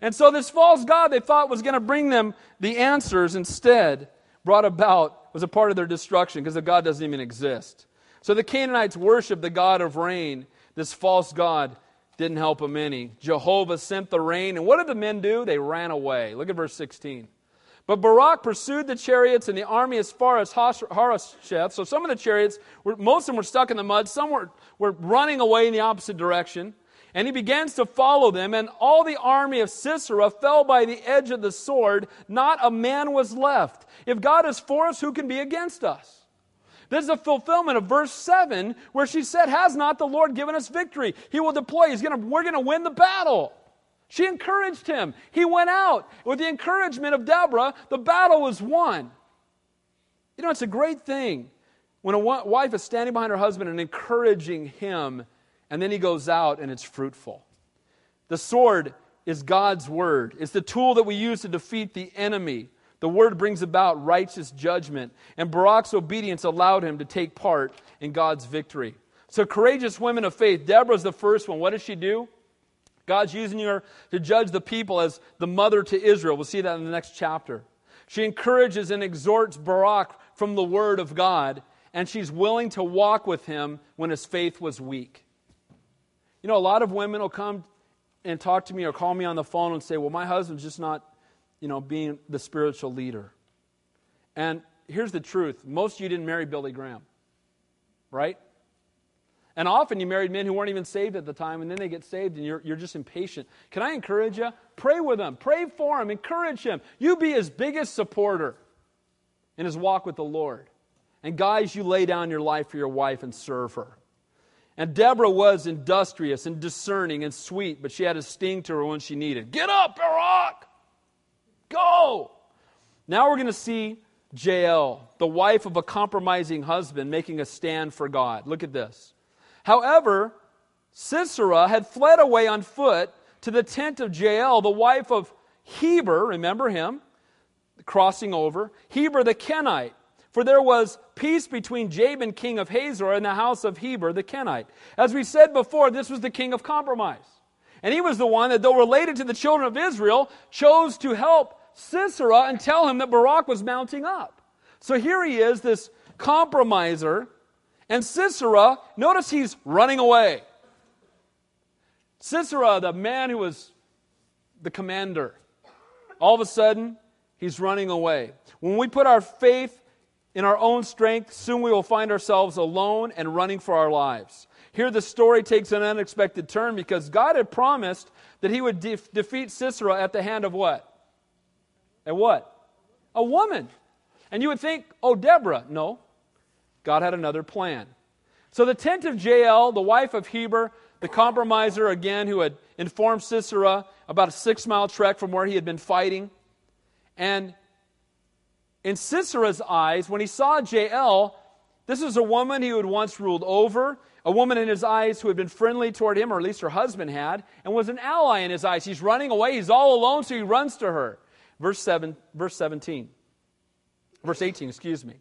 And so this false God they thought was going to bring them the answers instead brought about was a part of their destruction because the God doesn't even exist. So the Canaanites worshiped the God of rain. This false God didn't help them any. Jehovah sent the rain, and what did the men do? They ran away. Look at verse 16. But Barak pursued the chariots and the army as far as Harosheth. So some of the chariots, were, most of them were stuck in the mud. Some were, were running away in the opposite direction. And he begins to follow them, and all the army of Sisera fell by the edge of the sword. Not a man was left. If God is for us, who can be against us? This is a fulfillment of verse 7 where she said, Has not the Lord given us victory? He will deploy. He's gonna, we're going to win the battle. She encouraged him. He went out. With the encouragement of Deborah, the battle was won. You know, it's a great thing when a wife is standing behind her husband and encouraging him, and then he goes out and it's fruitful. The sword is God's word, it's the tool that we use to defeat the enemy. The word brings about righteous judgment, and Barak's obedience allowed him to take part in God's victory. So, courageous women of faith, Deborah's the first one. What does she do? God's using her to judge the people as the mother to Israel. We'll see that in the next chapter. She encourages and exhorts Barak from the word of God, and she's willing to walk with him when his faith was weak. You know, a lot of women will come and talk to me or call me on the phone and say, Well, my husband's just not you know, being the spiritual leader. And here's the truth most of you didn't marry Billy Graham, right? And often you married men who weren't even saved at the time, and then they get saved, and you're, you're just impatient. Can I encourage you? Pray with them, pray for him, encourage him. You be his biggest supporter in his walk with the Lord. And guys, you lay down your life for your wife and serve her. And Deborah was industrious and discerning and sweet, but she had a sting to her when she needed. Get up, Barak! Go! Now we're going to see Jael, the wife of a compromising husband, making a stand for God. Look at this. However, Sisera had fled away on foot to the tent of Jael, the wife of Heber, remember him, crossing over, Heber the Kenite. For there was peace between Jabin, king of Hazor, and the house of Heber the Kenite. As we said before, this was the king of compromise. And he was the one that, though related to the children of Israel, chose to help Sisera and tell him that Barak was mounting up. So here he is, this compromiser, and Sisera, notice he's running away. Sisera, the man who was the commander, all of a sudden, he's running away. When we put our faith in our own strength, soon we will find ourselves alone and running for our lives. Here, the story takes an unexpected turn because God had promised that he would de- defeat Sisera at the hand of what? A what? A woman. And you would think, oh, Deborah. No. God had another plan. So the tent of Jael, the wife of Heber, the compromiser again, who had informed Sisera about a six mile trek from where he had been fighting. And in Sisera's eyes, when he saw Jael, this was a woman he had once ruled over, a woman in his eyes who had been friendly toward him, or at least her husband had, and was an ally in his eyes. He's running away, he's all alone, so he runs to her. Verse 7, verse 17. Verse 18, excuse me.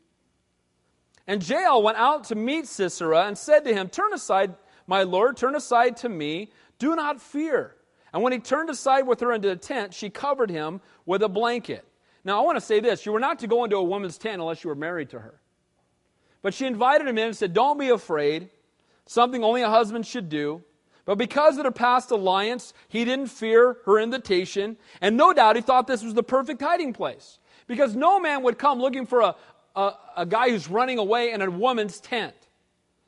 And Jael went out to meet Sisera and said to him, Turn aside, my lord, turn aside to me. Do not fear. And when he turned aside with her into the tent, she covered him with a blanket. Now, I want to say this you were not to go into a woman's tent unless you were married to her. But she invited him in and said, Don't be afraid, something only a husband should do. But because of their past alliance, he didn't fear her invitation, and no doubt he thought this was the perfect hiding place. Because no man would come looking for a, a, a guy who's running away in a woman's tent.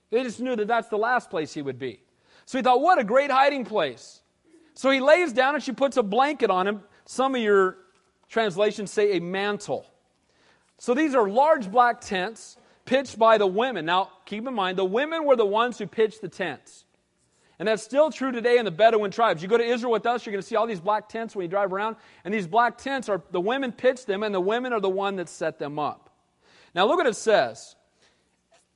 They just knew that that's the last place he would be. So he thought, what a great hiding place. So he lays down and she puts a blanket on him. Some of your translations say a mantle. So these are large black tents pitched by the women. Now, keep in mind, the women were the ones who pitched the tents. And that's still true today in the Bedouin tribes. You go to Israel with us, you're going to see all these black tents when you drive around. And these black tents are the women pitch them, and the women are the one that set them up. Now look what it says.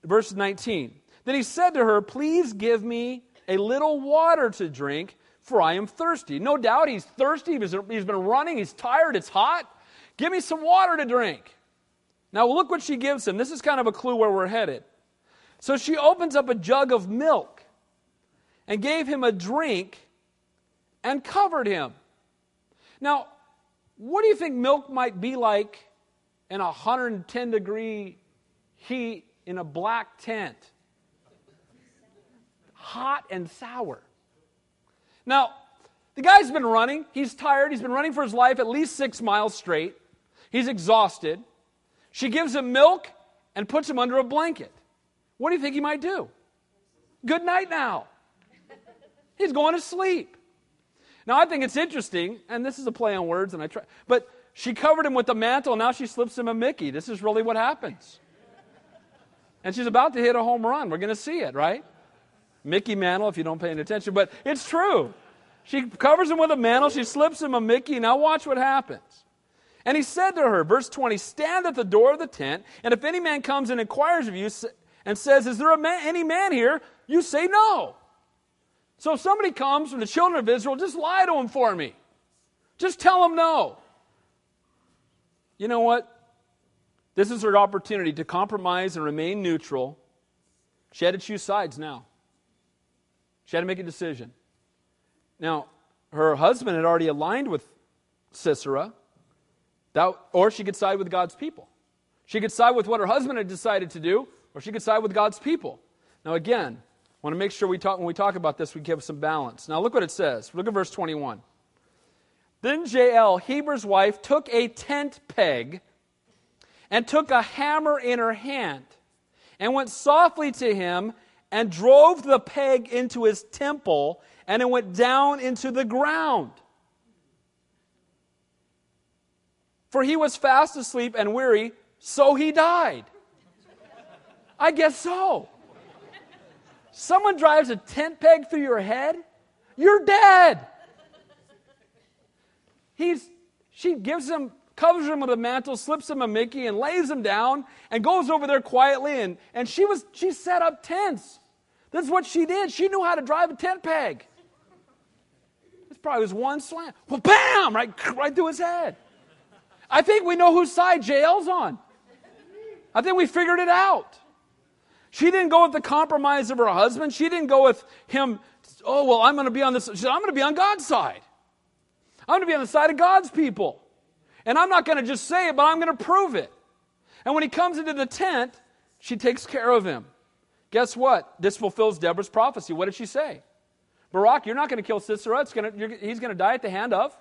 Verse 19. Then he said to her, Please give me a little water to drink, for I am thirsty. No doubt he's thirsty. He's been running. He's tired. It's hot. Give me some water to drink. Now look what she gives him. This is kind of a clue where we're headed. So she opens up a jug of milk and gave him a drink and covered him. Now, what do you think milk might be like in a 110 degree heat in a black tent? Hot and sour. Now, the guy's been running. He's tired. He's been running for his life at least six miles straight. He's exhausted. She gives him milk and puts him under a blanket. What do you think he might do? Good night now. He's going to sleep. Now, I think it's interesting, and this is a play on words, and I try, but she covered him with the mantle, now she slips him a Mickey. This is really what happens. And she's about to hit a home run. We're going to see it, right? Mickey mantle, if you don't pay any attention, but it's true. She covers him with a mantle, she slips him a Mickey. Now, watch what happens. And he said to her, verse 20, Stand at the door of the tent, and if any man comes and inquires of you and says, Is there man, any man here? You say no. So if somebody comes from the children of Israel, just lie to them for me. Just tell them no. You know what? This is her opportunity to compromise and remain neutral. She had to choose sides now. She had to make a decision. Now, her husband had already aligned with Sisera, that, or she could side with God's people. She could side with what her husband had decided to do, or she could side with God's people. Now, again, I want to make sure we talk, when we talk about this, we give some balance. Now, look what it says. Look at verse 21. Then Jael, Heber's wife, took a tent peg and took a hammer in her hand and went softly to him and drove the peg into his temple and it went down into the ground. For he was fast asleep and weary, so he died. I guess so. Someone drives a tent peg through your head, you're dead. He's, she gives him, covers him with a mantle, slips him a Mickey, and lays him down and goes over there quietly. And, and she was she set up tents. That's what she did. She knew how to drive a tent peg. This probably was one slam. Well, bam! Right, right through his head. I think we know whose side Jael's on. I think we figured it out. She didn't go with the compromise of her husband. She didn't go with him, oh, well, I'm going to be on this. She said, I'm going to be on God's side. I'm going to be on the side of God's people. And I'm not going to just say it, but I'm going to prove it. And when he comes into the tent, she takes care of him. Guess what? This fulfills Deborah's prophecy. What did she say? Barak, you're not going to kill Sisera. Gonna, he's going to die at the hand of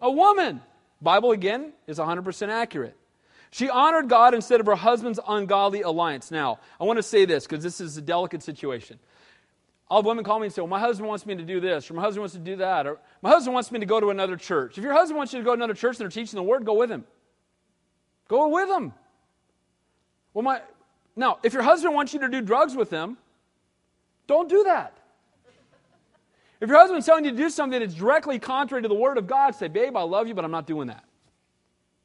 a woman. Bible, again, is 100% accurate. She honored God instead of her husband's ungodly alliance. Now, I want to say this because this is a delicate situation. All the women call me and say, Well, my husband wants me to do this, or my husband wants to do that, or my husband wants me to go to another church. If your husband wants you to go to another church and they're teaching the word, go with him. Go with him. Well, my now, if your husband wants you to do drugs with him, don't do that. If your husband's telling you to do something that's directly contrary to the word of God, say, Babe, I love you, but I'm not doing that.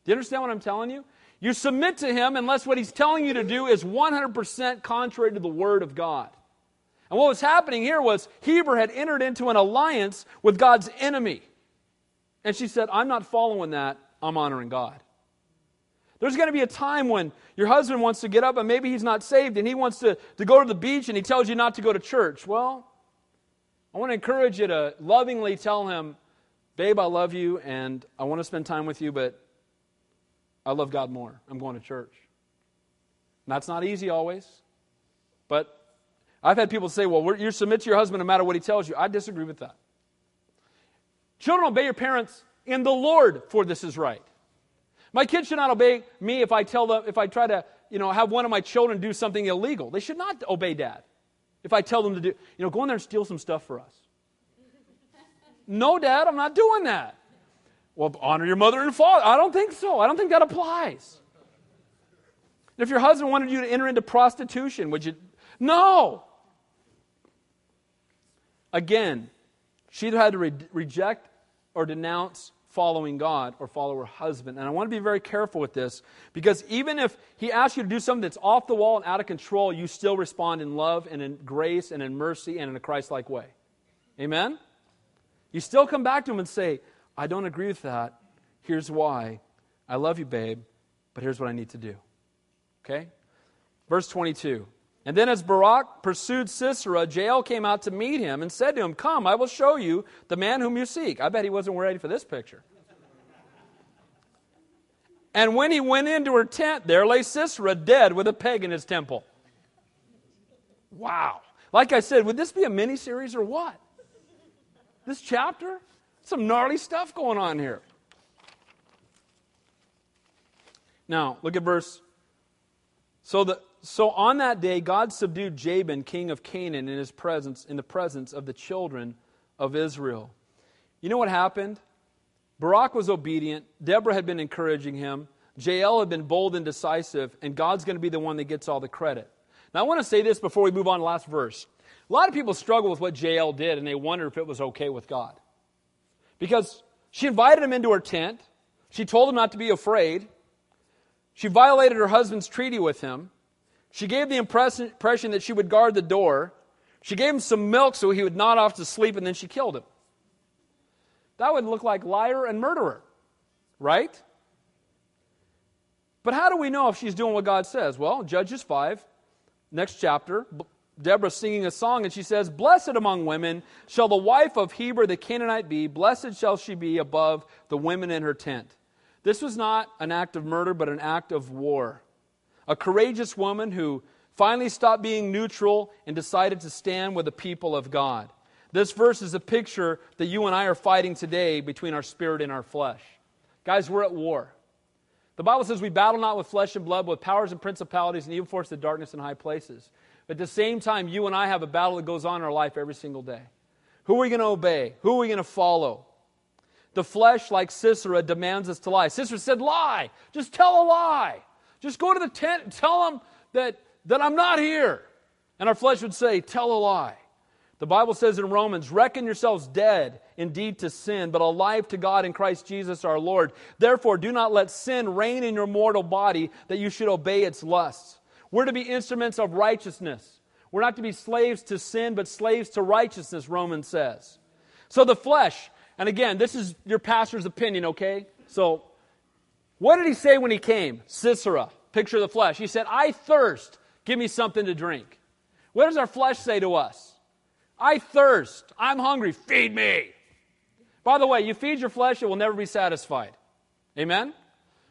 Do you understand what I'm telling you? You submit to him unless what he's telling you to do is 100% contrary to the word of God. And what was happening here was Heber had entered into an alliance with God's enemy. And she said, I'm not following that. I'm honoring God. There's going to be a time when your husband wants to get up and maybe he's not saved and he wants to, to go to the beach and he tells you not to go to church. Well, I want to encourage you to lovingly tell him, Babe, I love you and I want to spend time with you, but I love God more. I'm going to church. And that's not easy always. But I've had people say, well, you submit to your husband no matter what he tells you. I disagree with that. Children, obey your parents in the Lord, for this is right. My kids should not obey me if I tell them, if I try to, you know, have one of my children do something illegal. They should not obey dad. If I tell them to do, you know, go in there and steal some stuff for us. no, dad, I'm not doing that. Well, honor your mother and father. I don't think so. I don't think that applies. If your husband wanted you to enter into prostitution, would you? No. Again, she either had to re- reject or denounce following God or follow her husband. And I want to be very careful with this because even if he asks you to do something that's off the wall and out of control, you still respond in love and in grace and in mercy and in a Christ like way. Amen? You still come back to him and say, I don't agree with that. Here's why. I love you, babe, but here's what I need to do. Okay? Verse 22. And then as Barak pursued Sisera, Jael came out to meet him and said to him, Come, I will show you the man whom you seek. I bet he wasn't ready for this picture. And when he went into her tent, there lay Sisera dead with a peg in his temple. Wow. Like I said, would this be a mini series or what? This chapter? Some gnarly stuff going on here. Now, look at verse. So, the, so on that day, God subdued Jabin, king of Canaan, in his presence, in the presence of the children of Israel. You know what happened? Barak was obedient. Deborah had been encouraging him. Jael had been bold and decisive, and God's going to be the one that gets all the credit. Now, I want to say this before we move on to last verse. A lot of people struggle with what Jael did, and they wonder if it was okay with God. Because she invited him into her tent. She told him not to be afraid. She violated her husband's treaty with him. She gave the impression that she would guard the door. She gave him some milk so he would nod off to sleep, and then she killed him. That would look like liar and murderer, right? But how do we know if she's doing what God says? Well, Judges 5, next chapter, Deborah singing a song, and she says, Blessed among women shall the wife of Heber the Canaanite be, blessed shall she be above the women in her tent. This was not an act of murder, but an act of war. A courageous woman who finally stopped being neutral and decided to stand with the people of God. This verse is a picture that you and I are fighting today between our spirit and our flesh. Guys, we're at war. The Bible says we battle not with flesh and blood, but with powers and principalities and evil forces of darkness in high places. But at the same time, you and I have a battle that goes on in our life every single day. Who are we going to obey? Who are we going to follow? The flesh, like Sisera, demands us to lie. Sisera said, Lie. Just tell a lie. Just go to the tent and tell them that that I'm not here. And our flesh would say, Tell a lie. The Bible says in Romans, Reckon yourselves dead indeed to sin, but alive to God in Christ Jesus our Lord. Therefore, do not let sin reign in your mortal body that you should obey its lusts. We're to be instruments of righteousness. We're not to be slaves to sin, but slaves to righteousness, Romans says. So the flesh, and again, this is your pastor's opinion, okay? So, what did he say when he came? Sisera, picture of the flesh. He said, I thirst, give me something to drink. What does our flesh say to us? I thirst, I'm hungry, feed me. By the way, you feed your flesh, it will never be satisfied. Amen?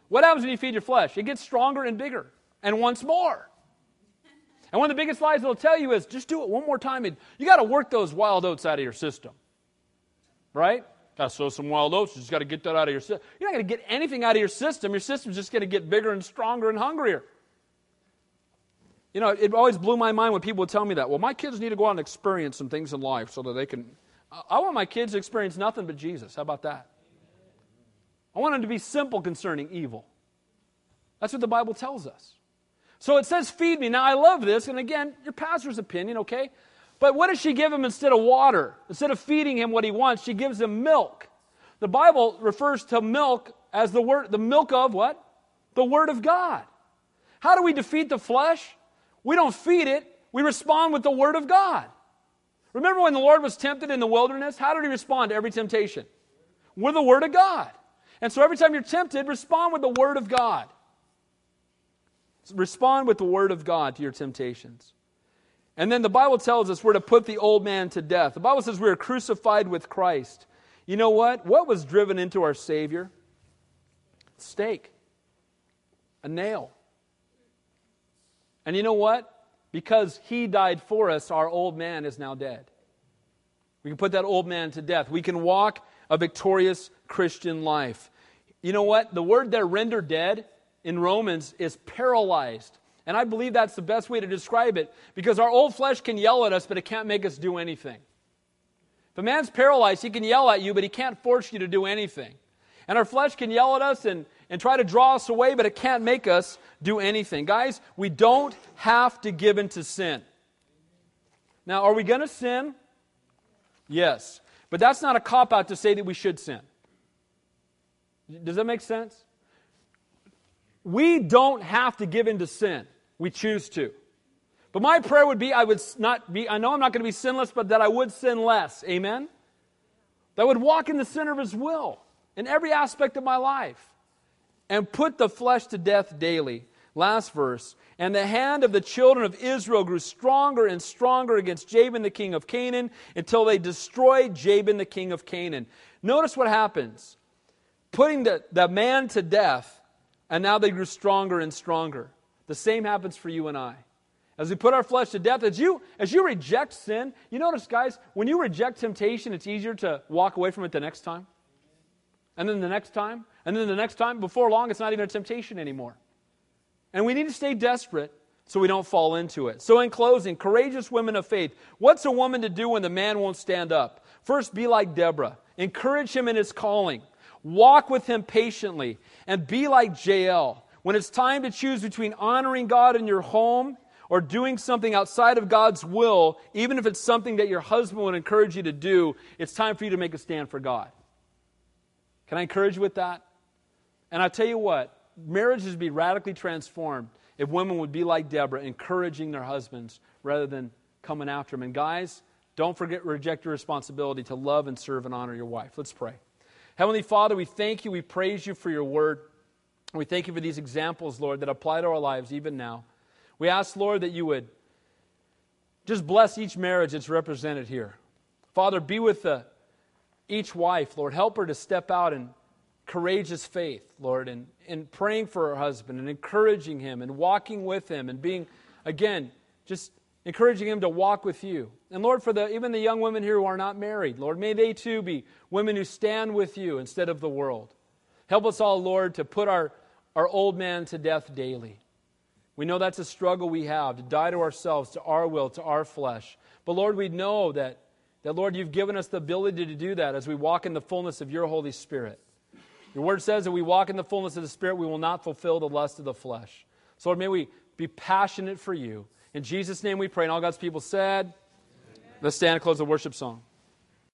What happens when you feed your flesh? It gets stronger and bigger and wants more. And one of the biggest lies they'll tell you is just do it one more time. And you got to work those wild oats out of your system. Right? Got to sow some wild oats. You just got to get that out of your system. You're not going to get anything out of your system. Your system's just going to get bigger and stronger and hungrier. You know, it always blew my mind when people would tell me that. Well, my kids need to go out and experience some things in life so that they can. I want my kids to experience nothing but Jesus. How about that? I want them to be simple concerning evil. That's what the Bible tells us. So it says, feed me. Now, I love this. And again, your pastor's opinion, okay? But what does she give him instead of water? Instead of feeding him what he wants, she gives him milk. The Bible refers to milk as the word, the milk of what? The Word of God. How do we defeat the flesh? We don't feed it, we respond with the Word of God. Remember when the Lord was tempted in the wilderness? How did he respond to every temptation? With the Word of God. And so every time you're tempted, respond with the Word of God. Respond with the Word of God to your temptations. And then the Bible tells us we're to put the old man to death. The Bible says we are crucified with Christ. You know what? What was driven into our Savior? Stake, a nail. And you know what? Because he died for us, our old man is now dead. We can put that old man to death. We can walk a victorious Christian life. You know what? The word there, render dead, in Romans is paralyzed. And I believe that's the best way to describe it because our old flesh can yell at us, but it can't make us do anything. If a man's paralyzed, he can yell at you, but he can't force you to do anything. And our flesh can yell at us and, and try to draw us away, but it can't make us do anything. Guys, we don't have to give in to sin. Now, are we going to sin? Yes. But that's not a cop out to say that we should sin. Does that make sense? We don't have to give in to sin. We choose to. But my prayer would be I would not be, I know I'm not going to be sinless, but that I would sin less. Amen? That I would walk in the center of His will in every aspect of my life and put the flesh to death daily. Last verse. And the hand of the children of Israel grew stronger and stronger against Jabin the king of Canaan until they destroyed Jabin the king of Canaan. Notice what happens. Putting the, the man to death and now they grew stronger and stronger. The same happens for you and I. As we put our flesh to death, as you, as you reject sin, you notice, guys, when you reject temptation, it's easier to walk away from it the next time. And then the next time, and then the next time. Before long, it's not even a temptation anymore. And we need to stay desperate so we don't fall into it. So, in closing, courageous women of faith, what's a woman to do when the man won't stand up? First, be like Deborah. Encourage him in his calling. Walk with him patiently and be like Jael. When it's time to choose between honoring God in your home or doing something outside of God's will, even if it's something that your husband would encourage you to do, it's time for you to make a stand for God. Can I encourage you with that? And I tell you what, marriages would be radically transformed if women would be like Deborah, encouraging their husbands rather than coming after them. And guys, don't forget, reject your responsibility to love and serve and honor your wife. Let's pray. Heavenly Father, we thank you, we praise you for your word. We thank you for these examples, Lord, that apply to our lives even now. We ask, Lord, that you would just bless each marriage that's represented here. Father, be with the, each wife, Lord. Help her to step out in courageous faith, Lord, and, and praying for her husband and encouraging him and walking with him and being, again, just encouraging him to walk with you. And Lord, for the, even the young women here who are not married, Lord, may they too be women who stand with you instead of the world. Help us all, Lord, to put our, our old man to death daily. We know that's a struggle we have to die to ourselves, to our will, to our flesh. But Lord, we know that, that, Lord, you've given us the ability to do that as we walk in the fullness of your Holy Spirit. Your word says that we walk in the fullness of the Spirit, we will not fulfill the lust of the flesh. So, Lord, may we be passionate for you. In Jesus' name we pray. And all God's people said, Let's stand and close the worship song.